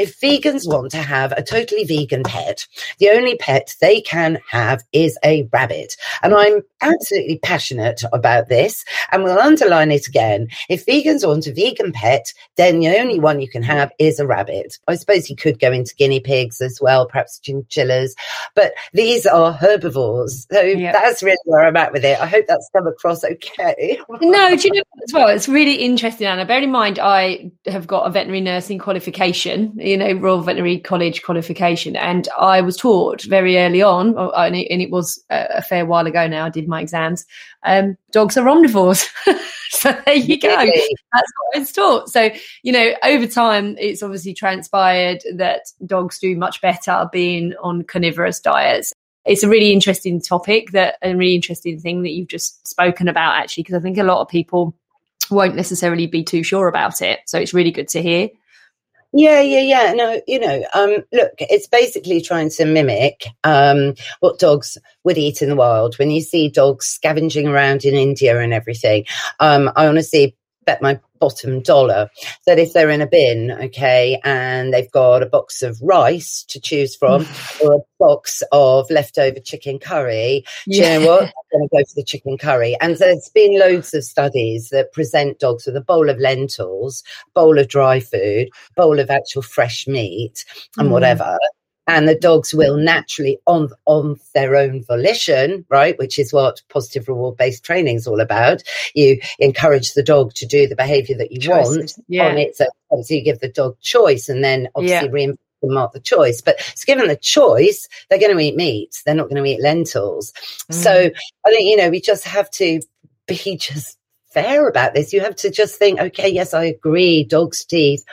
if vegans want to have a totally vegan pet, the only pet they can have is a rabbit. And I'm absolutely passionate about this and we'll underline it again. If vegans want a vegan pet, then the only one you can have is a rabbit. I suppose you could go into guinea pigs as well, perhaps chinchillas, but these are herbivores. So yep. that's really where I'm at with it. I hope that's come across okay. no, do you know as well? It's really interesting, Anna. Bear in mind, I have got a veterinary nursing qualification you know, Royal Veterinary College qualification. And I was taught very early on, uh, and it, and it was a, fair while ago now, I did my exams, um, dogs are omnivores. so there you go. Really? That's what I was taught. So, you know, over time, it's obviously transpired that dogs do much better being on carnivorous diets it's a really interesting topic that a really interesting thing that you've just spoken about actually because i think a lot of people won't necessarily be too sure about it so it's really good to hear yeah, yeah, yeah. No, you know, um, look, it's basically trying to mimic um, what dogs would eat in the wild. When you see dogs scavenging around in India and everything, um, I honestly bet my bottom dollar that if they're in a bin, okay, and they've got a box of rice to choose from or a box of leftover chicken curry, yeah. you know what? I'm going to go for the chicken curry. And there's been loads of studies that present dogs with a bowl of lentils, bowl of dry food, bowl of actual fresh meat, and mm. whatever and the dogs will naturally on on their own volition right which is what positive reward based training is all about you encourage the dog to do the behavior that you Choices. want yeah. on its own so you give the dog choice and then obviously yeah. reinforce mark the choice but it's given the choice they're going to eat meat they're not going to eat lentils mm. so i think you know we just have to be just fair about this you have to just think okay yes i agree dog's teeth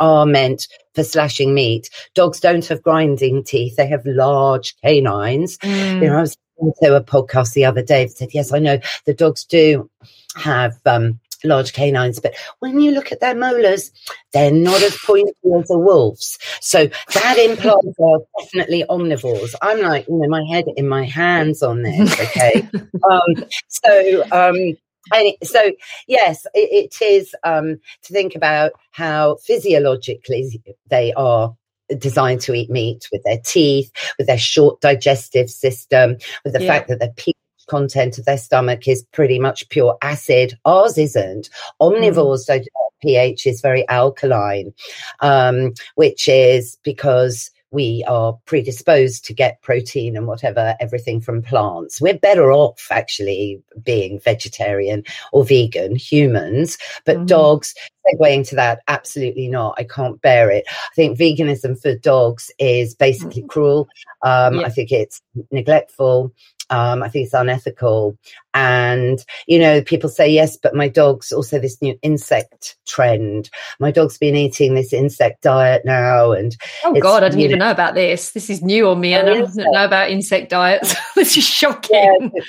are meant for slashing meat. Dogs don't have grinding teeth; they have large canines. Mm. You know, I was to a podcast the other day that said, "Yes, I know the dogs do have." Um, large canines, but when you look at their molars, they're not as pointy as a wolf's. So that implies they're definitely omnivores. I'm like, you know, my head in my hands on this. Okay, um, so um, and so yes, it, it is um, to think about how physiologically they are designed to eat meat with their teeth, with their short digestive system, with the yeah. fact that the pH content of their stomach is pretty much pure acid. Ours isn't. Omnivores mm. pH is very alkaline, um, which is because we are predisposed to get protein and whatever, everything from plants. We're better off actually being vegetarian or vegan, humans, but mm-hmm. dogs, segueing to that, absolutely not. I can't bear it. I think veganism for dogs is basically mm-hmm. cruel. Um, yeah. I think it's neglectful. Um, I think it's unethical. And, you know, people say, yes, but my dog's also this new insect trend. My dog's been eating this insect diet now. And oh, God, I didn't even know, know about this. This is new on me. Oh, I don't know about insect diets. this is shocking. Yeah,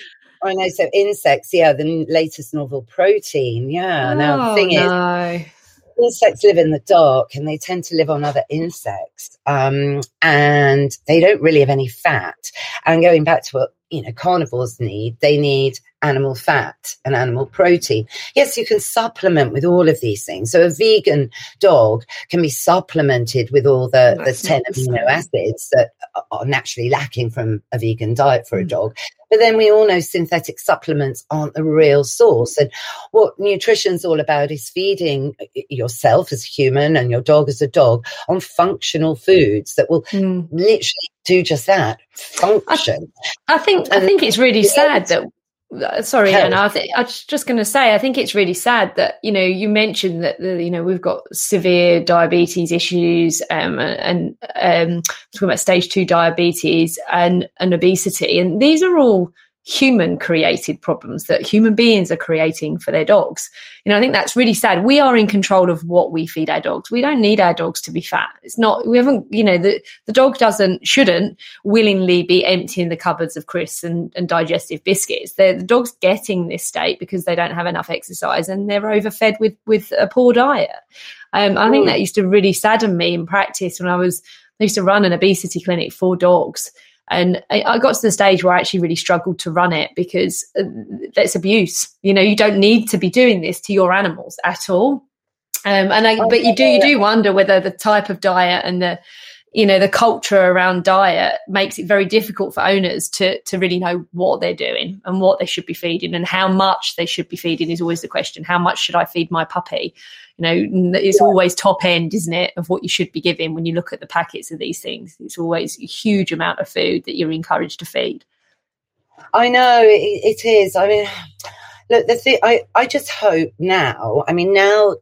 I know. So, insects, yeah, the latest novel protein. Yeah. Oh, now, the thing no. is, insects live in the dark and they tend to live on other insects um, and they don't really have any fat. And going back to what you know carnivores need they need animal fat and animal protein. Yes you can supplement with all of these things. So a vegan dog can be supplemented with all the, the 10 amino acids that are naturally lacking from a vegan diet for a mm. dog but then we all know synthetic supplements aren't the real source and what nutrition's all about is feeding yourself as a human and your dog as a dog on functional foods that will mm. literally do just that function. I, I think and I think it's really sad that uh, sorry Anna, I, th- I was just going to say I think it's really sad that you know you mentioned that the, you know we've got severe diabetes issues um, and um, talking about stage two diabetes and and obesity and these are all human created problems that human beings are creating for their dogs. You know, I think that's really sad. We are in control of what we feed our dogs. We don't need our dogs to be fat. It's not, we haven't, you know, the, the dog doesn't, shouldn't willingly be emptying the cupboards of crisps and, and digestive biscuits. They're, the dog's getting this state because they don't have enough exercise and they're overfed with, with a poor diet. Um, I think that used to really sadden me in practice when I was, I used to run an obesity clinic for dogs and I, got to the stage where I actually really struggled to run it because uh, that's abuse. You know, you don't need to be doing this to your animals at all. Um, and I, but you do you do wonder whether the type of diet and the you know the culture around diet makes it very difficult for owners to to really know what they're doing and what they should be feeding and how much they should be feeding is always the question how much should i feed my puppy you know it's always top end isn't it of what you should be giving when you look at the packets of these things. It's always a huge amount of food that you're encouraged to feed. I know it, it is. I mean look the thing i i just hope now i mean now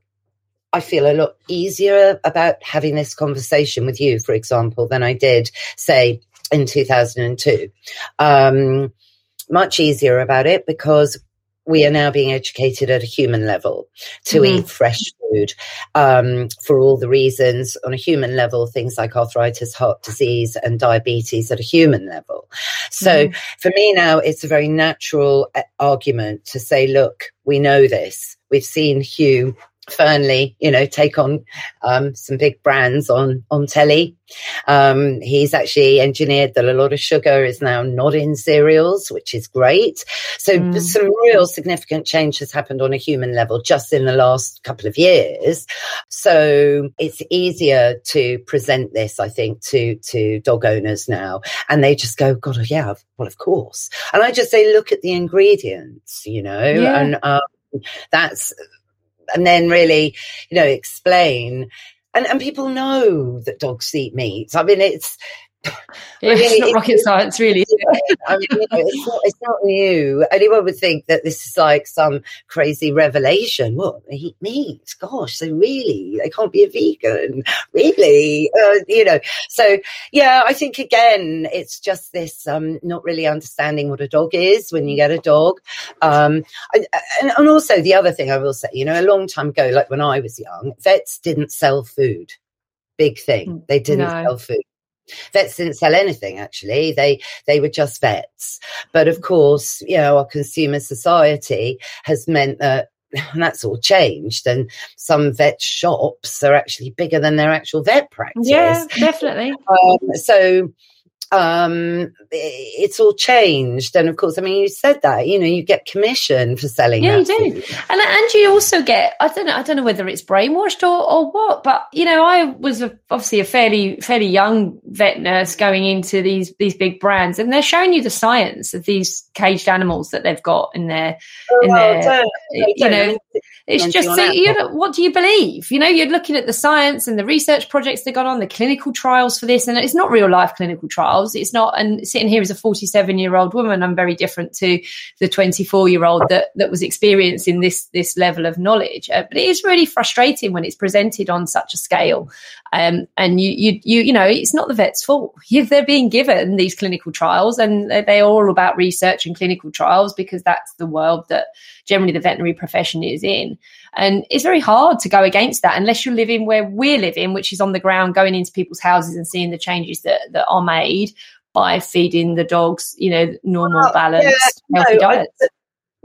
I feel a lot easier about having this conversation with you, for example, than I did, say, in 2002. Um, much easier about it because we are now being educated at a human level to mm-hmm. eat fresh food um, for all the reasons on a human level, things like arthritis, heart disease, and diabetes at a human level. So mm-hmm. for me now, it's a very natural uh, argument to say, look, we know this. We've seen Hugh Fearnley, you know, take on um, some big brands on on telly. Um, he's actually engineered that a lot of sugar is now not in cereals, which is great. So mm. some real significant change has happened on a human level just in the last couple of years. So it's easier to present this, I think, to to dog owners now, and they just go, "God, yeah, well, of course." And I just say, "Look at the ingredients," you know, yeah. and. Um, that's and then really, you know, explain. And, and people know that dogs eat meat. I mean, it's it's not rocket science, really. I mean, you know, it's, not, it's not new. Anyone would think that this is like some crazy revelation. What they eat meat? Gosh, so really, they can't be a vegan, really? Uh, you know. So yeah, I think again, it's just this um, not really understanding what a dog is when you get a dog, um, and, and also the other thing I will say, you know, a long time ago, like when I was young, vets didn't sell food. Big thing. Mm, they didn't no. sell food. Vets didn't sell anything actually. They they were just vets. But of course, you know, our consumer society has meant that and that's all changed. And some vet shops are actually bigger than their actual vet practice. Yeah, definitely. Um, so um it's all changed and of course i mean you said that you know you get commission for selling yeah you do and and you also get i don't know i don't know whether it's brainwashed or, or what but you know i was a, obviously a fairly fairly young vet nurse going into these these big brands and they're showing you the science of these caged animals that they've got in their oh, in their don't, you don't. know it's just so, you know, what do you believe? You know, you're looking at the science and the research projects they've got on, the clinical trials for this, and it's not real life clinical trials. It's not. And sitting here as a 47 year old woman, I'm very different to the 24 year old that that was experiencing this this level of knowledge. Uh, but it is really frustrating when it's presented on such a scale. Um, and you, you, you, you know, it's not the vet's fault. They're being given these clinical trials, and they're all about research and clinical trials because that's the world that generally the veterinary profession is in. And it's very hard to go against that unless you're living where we're living, which is on the ground, going into people's houses and seeing the changes that, that are made by feeding the dogs, you know, normal, well, balanced, yeah, healthy no, diets. I,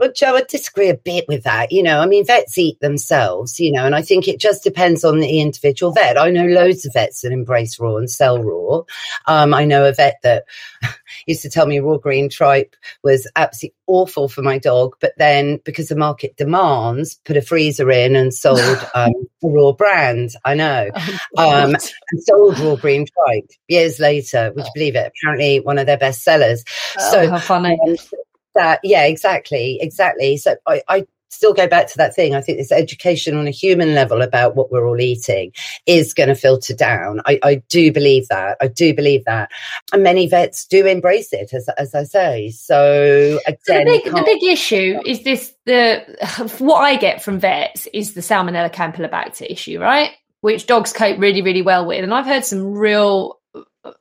well, Jo, I disagree a bit with that. You know, I mean, vets eat themselves, you know, and I think it just depends on the individual vet. I know loads of vets that embrace raw and sell raw. Um, I know a vet that used to tell me raw green tripe was absolutely awful for my dog, but then because the market demands, put a freezer in and sold um, raw brand. I know. Oh, um, and sold raw green tripe years later. Would you believe it? Apparently, one of their best sellers. Oh, so how funny. Um, that yeah exactly exactly. So I, I still go back to that thing. I think this education on a human level about what we're all eating is going to filter down. I, I do believe that i do believe that. And many vets do embrace it as, as i say. So again the, big, the big issue is this the what i get from vets is the salmonella campylobacter issue right? Which dogs cope really really well with. And i've heard some real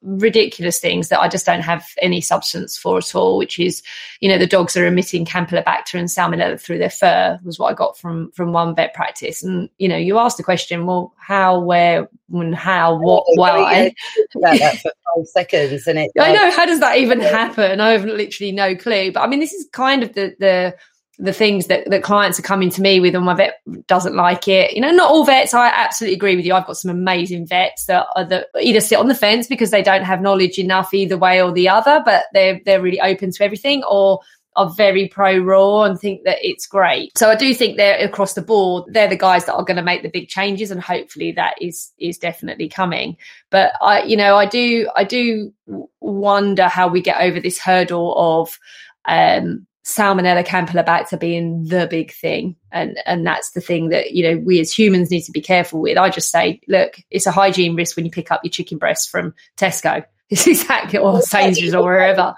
ridiculous things that I just don't have any substance for at all, which is, you know, the dogs are emitting Campylobacter and Salmonella through their fur was what I got from from one vet practice. And, you know, you asked the question, well, how, where, when, how, what, oh, why? that for five seconds. And it, I know, how does that even happen? I have literally no clue. But I mean, this is kind of the, the, the things that, that clients are coming to me with and my vet doesn't like it. You know, not all vets, I absolutely agree with you. I've got some amazing vets that, are, either sit on the fence because they don't have knowledge enough either way or the other, but they're, they're really open to everything or are very pro raw and think that it's great. So I do think they're across the board, they're the guys that are going to make the big changes and hopefully that is is definitely coming. But I you know, I do I do wonder how we get over this hurdle of um salmonella campylobacter being the big thing. And and that's the thing that you know we as humans need to be careful with. I just say look it's a hygiene risk when you pick up your chicken breast from tesco. It's exactly or sainsbury's or wherever.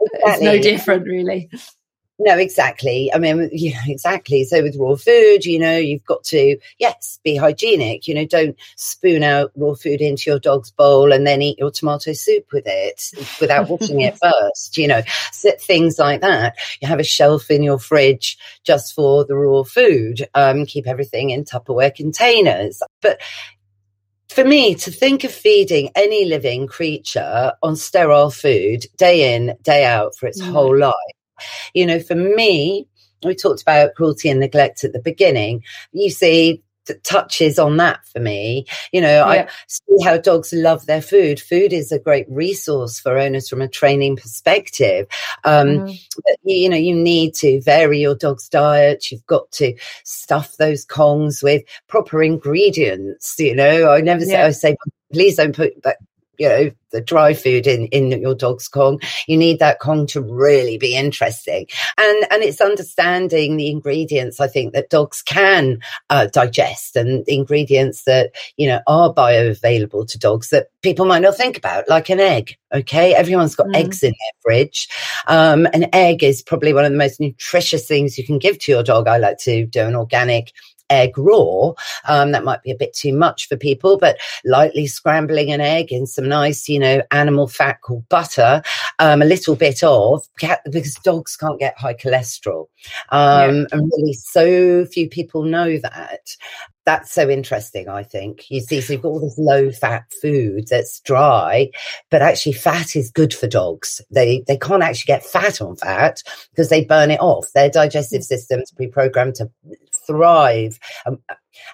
Exactly. it's no different really no, exactly. I mean, you know, exactly. So with raw food, you know, you've got to, yes, be hygienic. You know, don't spoon out raw food into your dog's bowl and then eat your tomato soup with it without washing it first. You know, things like that. You have a shelf in your fridge just for the raw food. Um, keep everything in Tupperware containers. But for me to think of feeding any living creature on sterile food day in, day out for its mm. whole life you know, for me, we talked about cruelty and neglect at the beginning. You see, touches on that for me. You know, yeah. I see how dogs love their food. Food is a great resource for owners from a training perspective. Um, mm. but, you know, you need to vary your dog's diet. You've got to stuff those kongs with proper ingredients. You know, I never yeah. say, I say, please don't put you know the dry food in in your dog's kong. You need that kong to really be interesting. And and it's understanding the ingredients i think that dogs can uh, digest and the ingredients that you know are bioavailable to dogs that people might not think about like an egg okay? Everyone's got mm. eggs in their fridge. Um, an egg is probably one of the most nutritious things you can give to your dog. I like to do an organic egg raw. Um, that might be a bit too much for people, but lightly scrambling an egg in some nice, you know, animal fat called butter, um, a little bit of, because dogs can't get high cholesterol. Um, yeah. And really, so few people know that. that's so interesting, I think. You see, so you've got all this low fat food that's dry, but actually fat is good for dogs. They they can't actually get fat on fat because they burn it off. Their digestive system's pre-programmed to thrive um,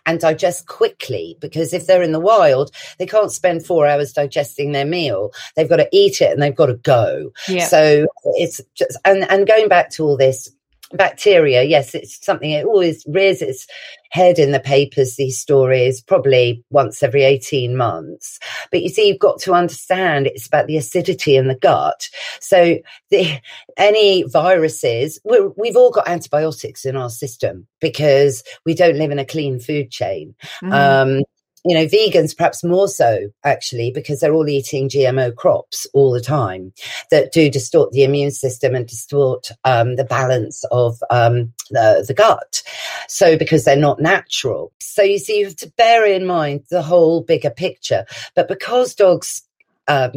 and digest quickly because if they're in the wild, they can't spend four hours digesting their meal. They've got to eat it and they've got to go. Yeah. So it's just and and going back to all this bacteria, yes, it's something it always rears its head in the papers, these stories, probably once every 18 months. But you see, you've got to understand it's about the acidity in the gut. So the, any viruses, we've all got antibiotics in our system because we don't live in a clean food chain. Mm. Um, you know, vegans perhaps more so actually because they're all eating GMO crops all the time that do distort the immune system and distort um, the balance of um, the, the gut. So because they're not natural. So you see, you have to bear in mind the whole bigger picture. But because dogs um,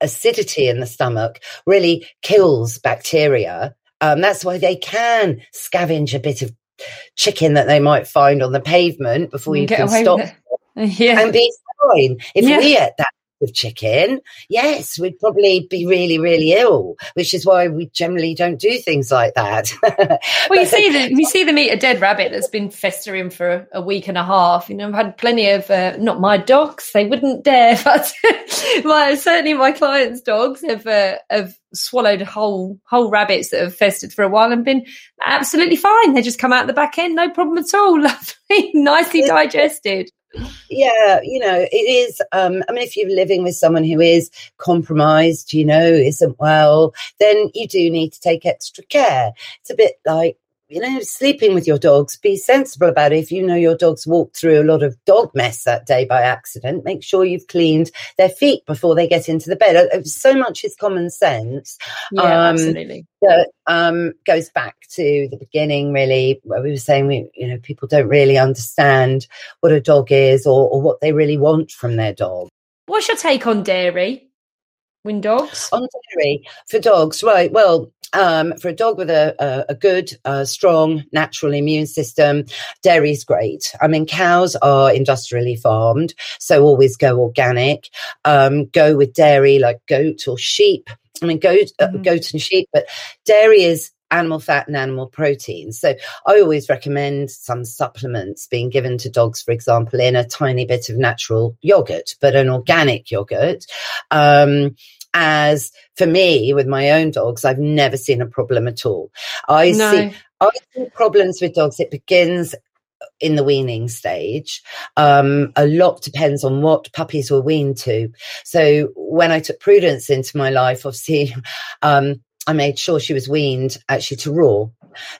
acidity in the stomach really kills bacteria. Um, that's why they can scavenge a bit of chicken that they might find on the pavement before you, you can stop yeah. and be fine. If yeah. we ate that of chicken, yes, we'd probably be really, really ill, which is why we generally don't do things like that. well, you see the you see them eat a dead rabbit that's been festering for a week and a half. You know, I've had plenty of uh, not my dogs; they wouldn't dare, but my certainly my clients' dogs have uh, have swallowed whole whole rabbits that have festered for a while and been absolutely fine. They just come out the back end, no problem at all, lovely, nicely digested yeah you know it is um i mean if you're living with someone who is compromised you know isn't well then you do need to take extra care. It's a bit like you know, sleeping with your dogs, be sensible about it. If you know your dogs walked through a lot of dog mess that day by accident, make sure you've cleaned their feet before they get into the bed. Uh, so much is common sense. Yeah, um, absolutely. That um, goes back to the beginning, really, where we were saying, we, you know, people don't really understand what a dog is or, or what they really want from their dog. What's your take on dairy? When dogs? On dairy for dogs, right. Well, um, for a dog with a, a, a good, uh, strong, natural immune system, dairy is great. I mean, cows are industrially farmed, so always go organic. Um, go with dairy like goat or sheep. I mean, goat, uh, mm-hmm. uh, goat and sheep, but dairy is animal fat and animal protein. So I always recommend some supplements being given to dogs, for example, in a tiny bit of natural yogurt, but an organic yogurt. Um, as for me with my own dogs, I've never seen a problem at all. I no. see I see problems with dogs. It begins in the weaning stage. Um, a lot depends on what puppies were weaned to. So when I took Prudence into my life, obviously, um, I made sure she was weaned actually to raw.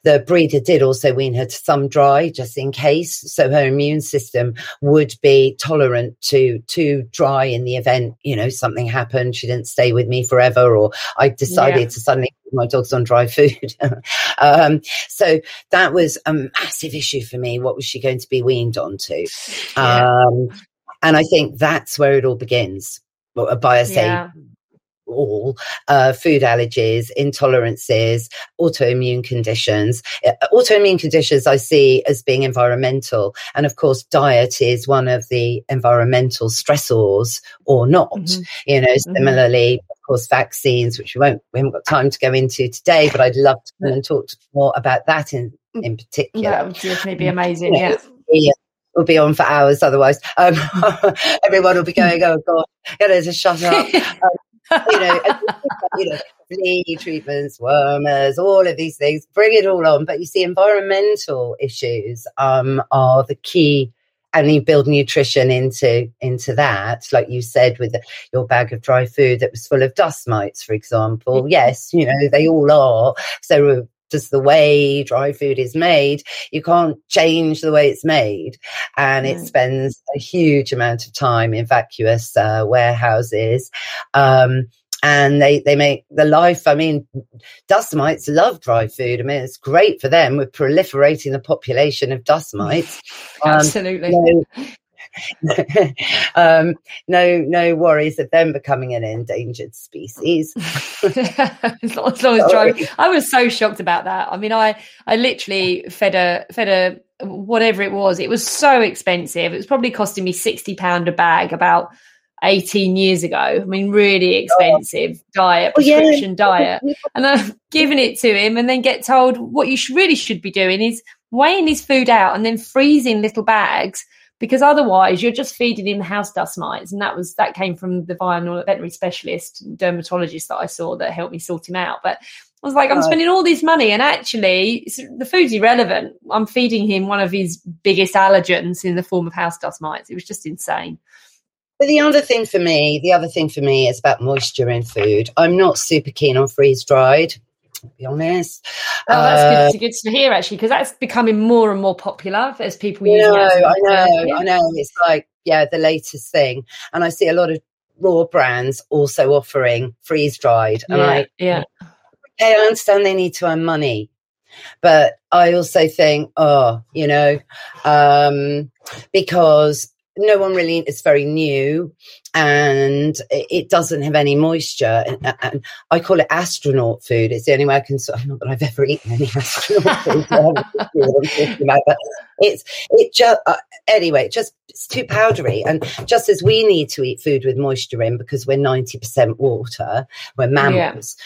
The breeder did also wean her to some dry, just in case, so her immune system would be tolerant to to dry in the event you know something happened. She didn't stay with me forever, or I decided yeah. to suddenly put my dogs on dry food. um, so that was a massive issue for me. What was she going to be weaned onto? Yeah. Um, and I think that's where it all begins. By I say yeah all uh, food allergies, intolerances, autoimmune conditions. Uh, autoimmune conditions I see as being environmental. And of course, diet is one of the environmental stressors or not. Mm-hmm. You know, mm-hmm. similarly, of course, vaccines, which we won't, we haven't got time to go into today, but I'd love to come and talk more about that in, mm, in particular. That would definitely be amazing. yeah. yeah we'll be on for hours otherwise. Um, everyone will be going, oh God, get her to shut up. Um, you know, you know, flea treatments, wormers, all of these things. Bring it all on. But you see, environmental issues um, are the key and you build nutrition into into that like you said with your bag of dry food that was full of dust mites for example mm-hmm. yes you know they all are so just the way dry food is made you can't change the way it's made and it spends a huge amount of time in vacuous uh, warehouses um, and they, they make the life. I mean, dust mites love dry food. I mean, it's great for them. We're proliferating the population of dust mites. Um, Absolutely. You know, um, no, no worries of them becoming an endangered species. as long as driving, I was so shocked about that. I mean, I I literally fed a fed a whatever it was. It was so expensive. It was probably costing me sixty pound a bag about 18 years ago. I mean, really expensive oh. diet, prescription oh, yeah. diet. And I've given it to him and then get told what you should, really should be doing is weighing his food out and then freezing little bags because otherwise you're just feeding him house dust mites. And that was, that came from the veterinary specialist dermatologist that I saw that helped me sort him out. But I was like, I'm spending all this money, and actually, the food's irrelevant. I'm feeding him one of his biggest allergens in the form of house dust mites. It was just insane. But the other thing for me, the other thing for me is about moisture in food. I'm not super keen on freeze dried. Be honest. Oh, that's uh, good, good to hear actually, because that's becoming more and more popular as people use. No, I know, yeah. I know. It's like yeah, the latest thing, and I see a lot of raw brands also offering freeze dried, and yeah, I yeah. Hey, I understand they need to earn money, but I also think, oh, you know, um, because no one really it's very new and it doesn't have any moisture and, and, i call it astronaut food it's the only way i can sort. not that i've ever eaten any astronaut food but it's it just uh, anyway just it's too powdery and just as we need to eat food with moisture in because we're 90% water we're mammals.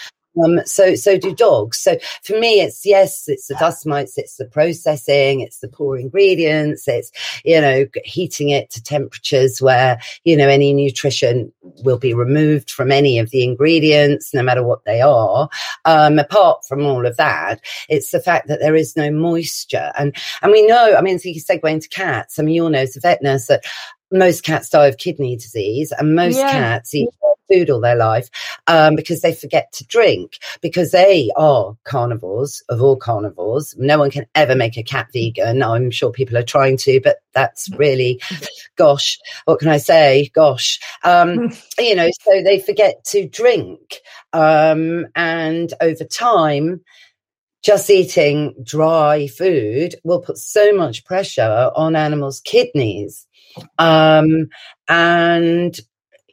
Um, so so do dogs. So for me, it's yes, it's the dust mites, it's the processing, it's the poor ingredients, it's you know heating it to temperatures where you know any nutrition will be removed from any of the ingredients, no matter what they are. Um, apart from all of that, it's the fact that there is no moisture, and and we know. I mean, so you segue into cats. I mean, you all know as a vet nurse that most cats die of kidney disease, and most yeah. cats eat food all their life um, because they forget to drink because they are carnivores of all carnivores. No one can ever make a cat vegan. I'm sure people are trying to, but that's really, gosh, what can I say? Gosh, um, you know, so they forget to drink, um, and over time just eating dry food will put so much pressure on animals' kidneys. Um, and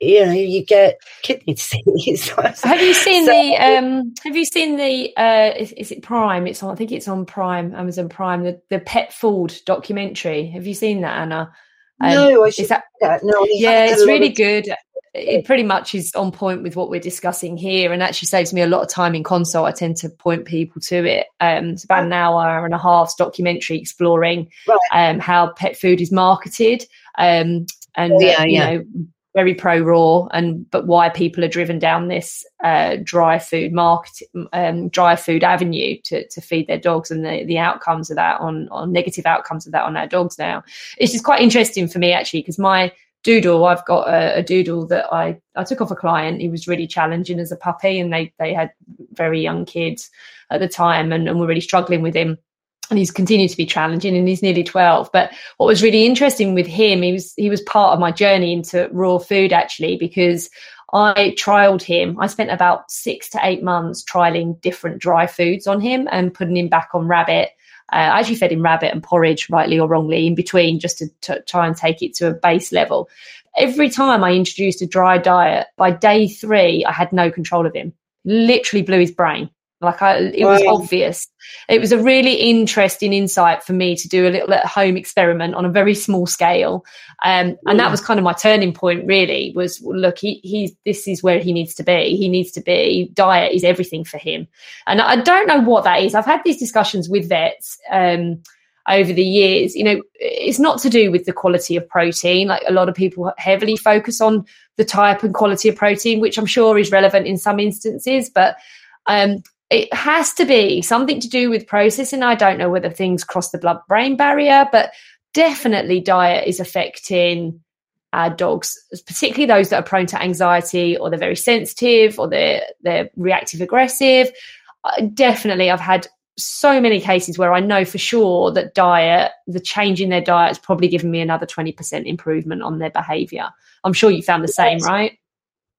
you know you get kidney disease. have you seen so, the um have you seen the uh is, is, it prime? It's on i think it's on prime amazon prime the, the pet food documentary. Have you seen that anna um, no I is that, that no yeah it's really good it pretty much is on point with what we're discussing here and actually saves me a lot of time in consult. I tend to point people to it. Um, it's about an hour and a half documentary exploring right. um, how pet food is marketed um, and oh, yeah, uh, you yeah. know very pro raw and but why people are driven down this uh, dry food market um, dry food avenue to, to feed their dogs. And the, the outcomes of that on on negative outcomes of that on our dogs now it's just quite interesting for me actually because my doodle i've got a, a, doodle that i i took off a client. He was really challenging as a puppy and they they had very young kids at the time and, and were really struggling with him and he's continued to be challenging and he's nearly 12 but what was really interesting with him he was he was part of my journey into raw food actually because i trialed him i spent about six to eight months trialing different dry foods on him and putting him back on rabbit uh, I actually fed him rabbit and porridge, rightly or wrongly, in between, just to, to try and take it to a base level. Every time I introduced a dry diet, by day three, I had no control of him. Literally blew his brain. Like I, it was obvious. It was a really interesting insight for me to do a little at home experiment on a very small scale, um, and that was kind of my turning point. Really, was look, he he's this is where he needs to be. He needs to be. Diet is everything for him, and I don't know what that is. I've had these discussions with vets. Um, over the years, you know, it's not to do with the quality of protein. Like a lot of people heavily focus on the type and quality of protein, which I'm sure is relevant in some instances, but um, it has to be something to do with processing. I don't know whether things cross the blood brain barrier, but definitely diet is affecting our dogs, particularly those that are prone to anxiety or they're very sensitive or they're they're reactive aggressive. Uh, definitely, I've had so many cases where I know for sure that diet, the change in their diet, has probably given me another twenty percent improvement on their behaviour. I'm sure you found the same, right?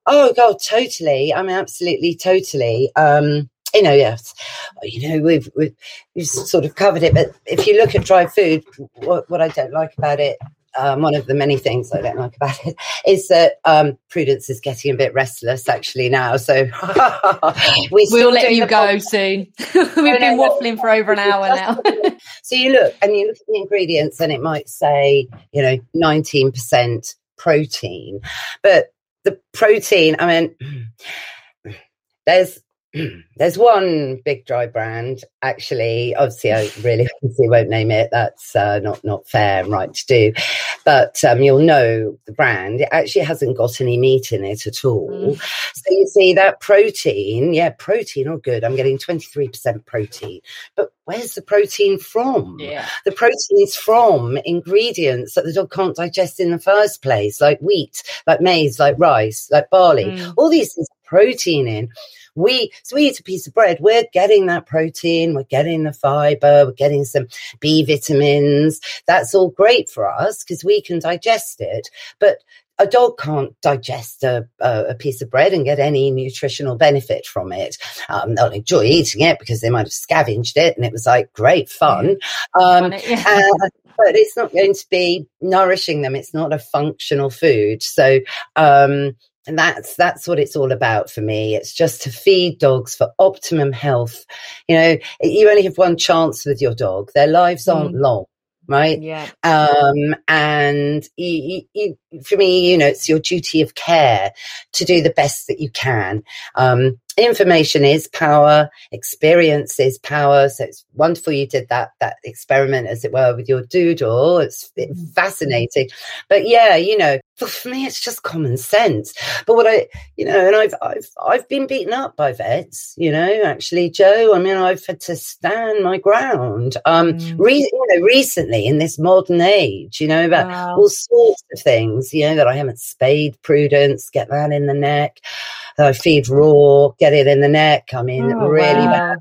Oh God, totally. I mean, absolutely, totally. Um, you know, yes, you know, we've, we've, we've sort of covered it. But if you look at dry food, what, what I don't like about it um, one of the many things I don't like about it is that um, Prudence is getting a bit restless actually now. So we will let you go pod- soon. We've been waffling for over an hour now. so you look and you look at the ingredients and it might say, you know, 19% protein, but the protein, I mean, there's there's one big dry brand actually. Obviously i really obviously won't name it. That's uh, not not fair and right to do. But um, you'll know the brand. It actually hasn't got any meat in it at all. Mm. so you see that protein yeah protein oh good. I'm getting 23% protein. But where's the protein from? Yeah. the protein is from ingredients that the dog can't digest in the first place like wheat like maize like rice like barley. Mm. all these things protein in we so we eat a piece of bread we're getting that protein we're getting the fiber we're getting some b vitamins that's all great for us because we can digest it but a dog can't digest a, a, piece of bread and get any nutritional benefit from it. Um, they'll enjoy eating it because they might have scavenged it and it was like great fun. Um, yeah. uh, but it's not going to be nourishing them. It's not a functional food. So, um, and that's that's what it's all about for me. It's just to feed dogs for optimum health. You know you only have one chance with your dog. Their lives aren't mm. long right? Yeah. Um and you, you, for me you know it's your duty of care to do the best that you can. Um information is power experience is power. So it's wonderful you did that that experiment as it were with your doodle. It's mm-hmm. fascinating. But yeah you know for me it's just common sense but what i you know and i've i've i've been beaten up by vets you know actually joe i mean i've had to stand my ground um mm. re- you know recently in this modern age you know about wow. all sorts of things you know that i haven't spayed prudence get that in the neck that I feed raw, get it in the neck. I mean, oh, really wow. bad.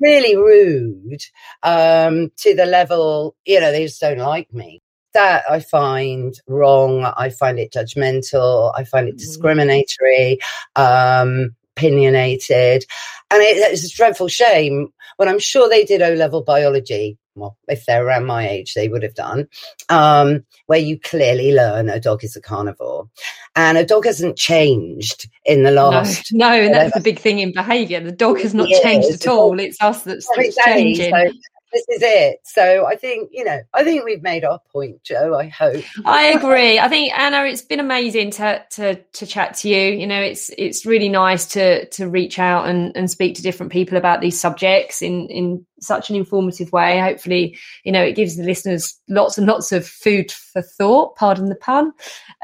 Really rude um, to the level, you know, they just don't like me. That I find wrong. I find it judgmental. I find it mm. discriminatory, um, opinionated. And it, it's a dreadful shame when I'm sure they did O level biology well, if they're around my age, they would have done, um, where you clearly learn a dog is a carnivore. And a dog hasn't changed in the last. No, no and that's the big thing in behaviour. The dog has not changed at all. It's us that's, that's changing. So this is it. So I think, you know, I think we've made our point, Joe. I hope. I agree. I think Anna, it's been amazing to to to chat to you. You know, it's it's really nice to to reach out and, and speak to different people about these subjects in in such an informative way. Hopefully, you know, it gives the listeners lots and lots of food for thought, pardon the pun.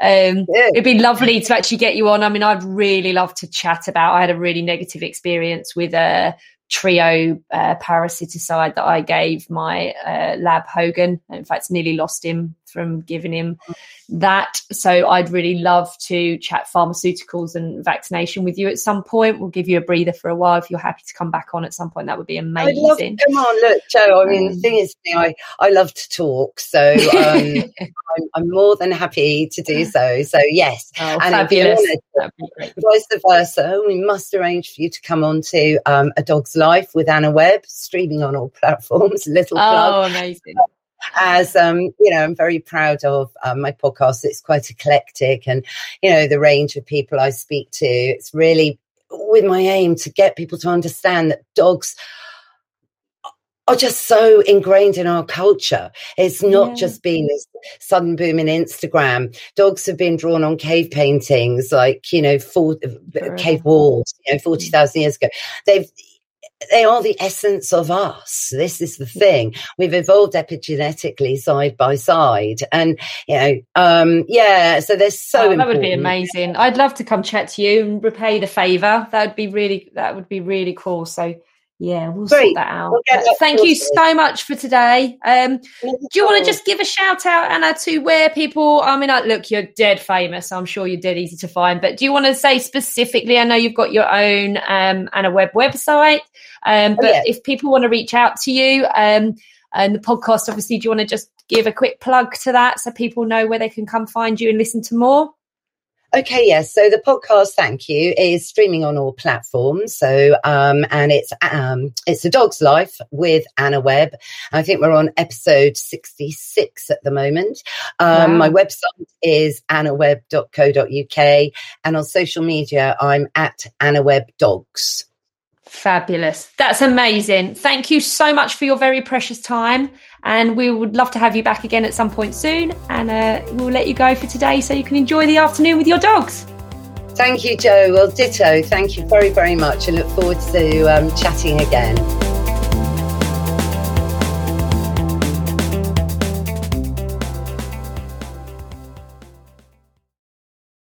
Um, yeah. it'd be lovely to actually get you on. I mean, I'd really love to chat about I had a really negative experience with a trio uh, parasiticide that I gave my uh, lab Hogan. In fact, nearly lost him from giving him that. So I'd really love to chat pharmaceuticals and vaccination with you at some point. We'll give you a breather for a while if you're happy to come back on at some point. That would be amazing. Love, come on, look, Joe. I mean, um, the thing is, I I love to talk, so um, I'm, I'm, more than happy to do so. So yes, oh, and fabulous. Vice versa, we must arrange for you to come on to um, A Dog's Life with Anna Webb, streaming on all platforms. Little plug. Oh, amazing as um, you know, I'm very proud of um, my podcast. It's quite eclectic, and you know, the range of people I speak to. It's really with my aim to get people to understand that dogs are just so ingrained in our culture. It's not yeah. just been this sudden boom in Instagram. Dogs have been drawn on cave paintings, like you know, for, cave walls, you know, forty thousand years ago. They've they are the essence of us. This is the thing. We've evolved epigenetically side by side. And, you know, um, yeah, so there's so oh, That would be amazing. I'd love to come chat to you and repay the favour. That would be really, that would be really cool. So, yeah, we'll Great. sort that out. We'll Thank you so much for today. Um, do you want to just give a shout out, Anna, to where people? I mean, look, you're dead famous. I'm sure you're dead easy to find. But do you want to say specifically? I know you've got your own um, Anna Webb website. Um, oh, but oh, yeah. if people want to reach out to you um, and the podcast, obviously, do you want to just give a quick plug to that so people know where they can come find you and listen to more? Okay, yes. So the podcast, thank you, is streaming on all platforms. So, um, and it's um, it's a dog's life with Anna Webb. I think we're on episode sixty six at the moment. Um, wow. My website is annawebb.co.uk, and on social media, I'm at Anna Webb Dogs. Fabulous. That's amazing. Thank you so much for your very precious time. And we would love to have you back again at some point soon. And uh, we'll let you go for today so you can enjoy the afternoon with your dogs. Thank you, Joe. Well, ditto. Thank you very, very much and look forward to um, chatting again.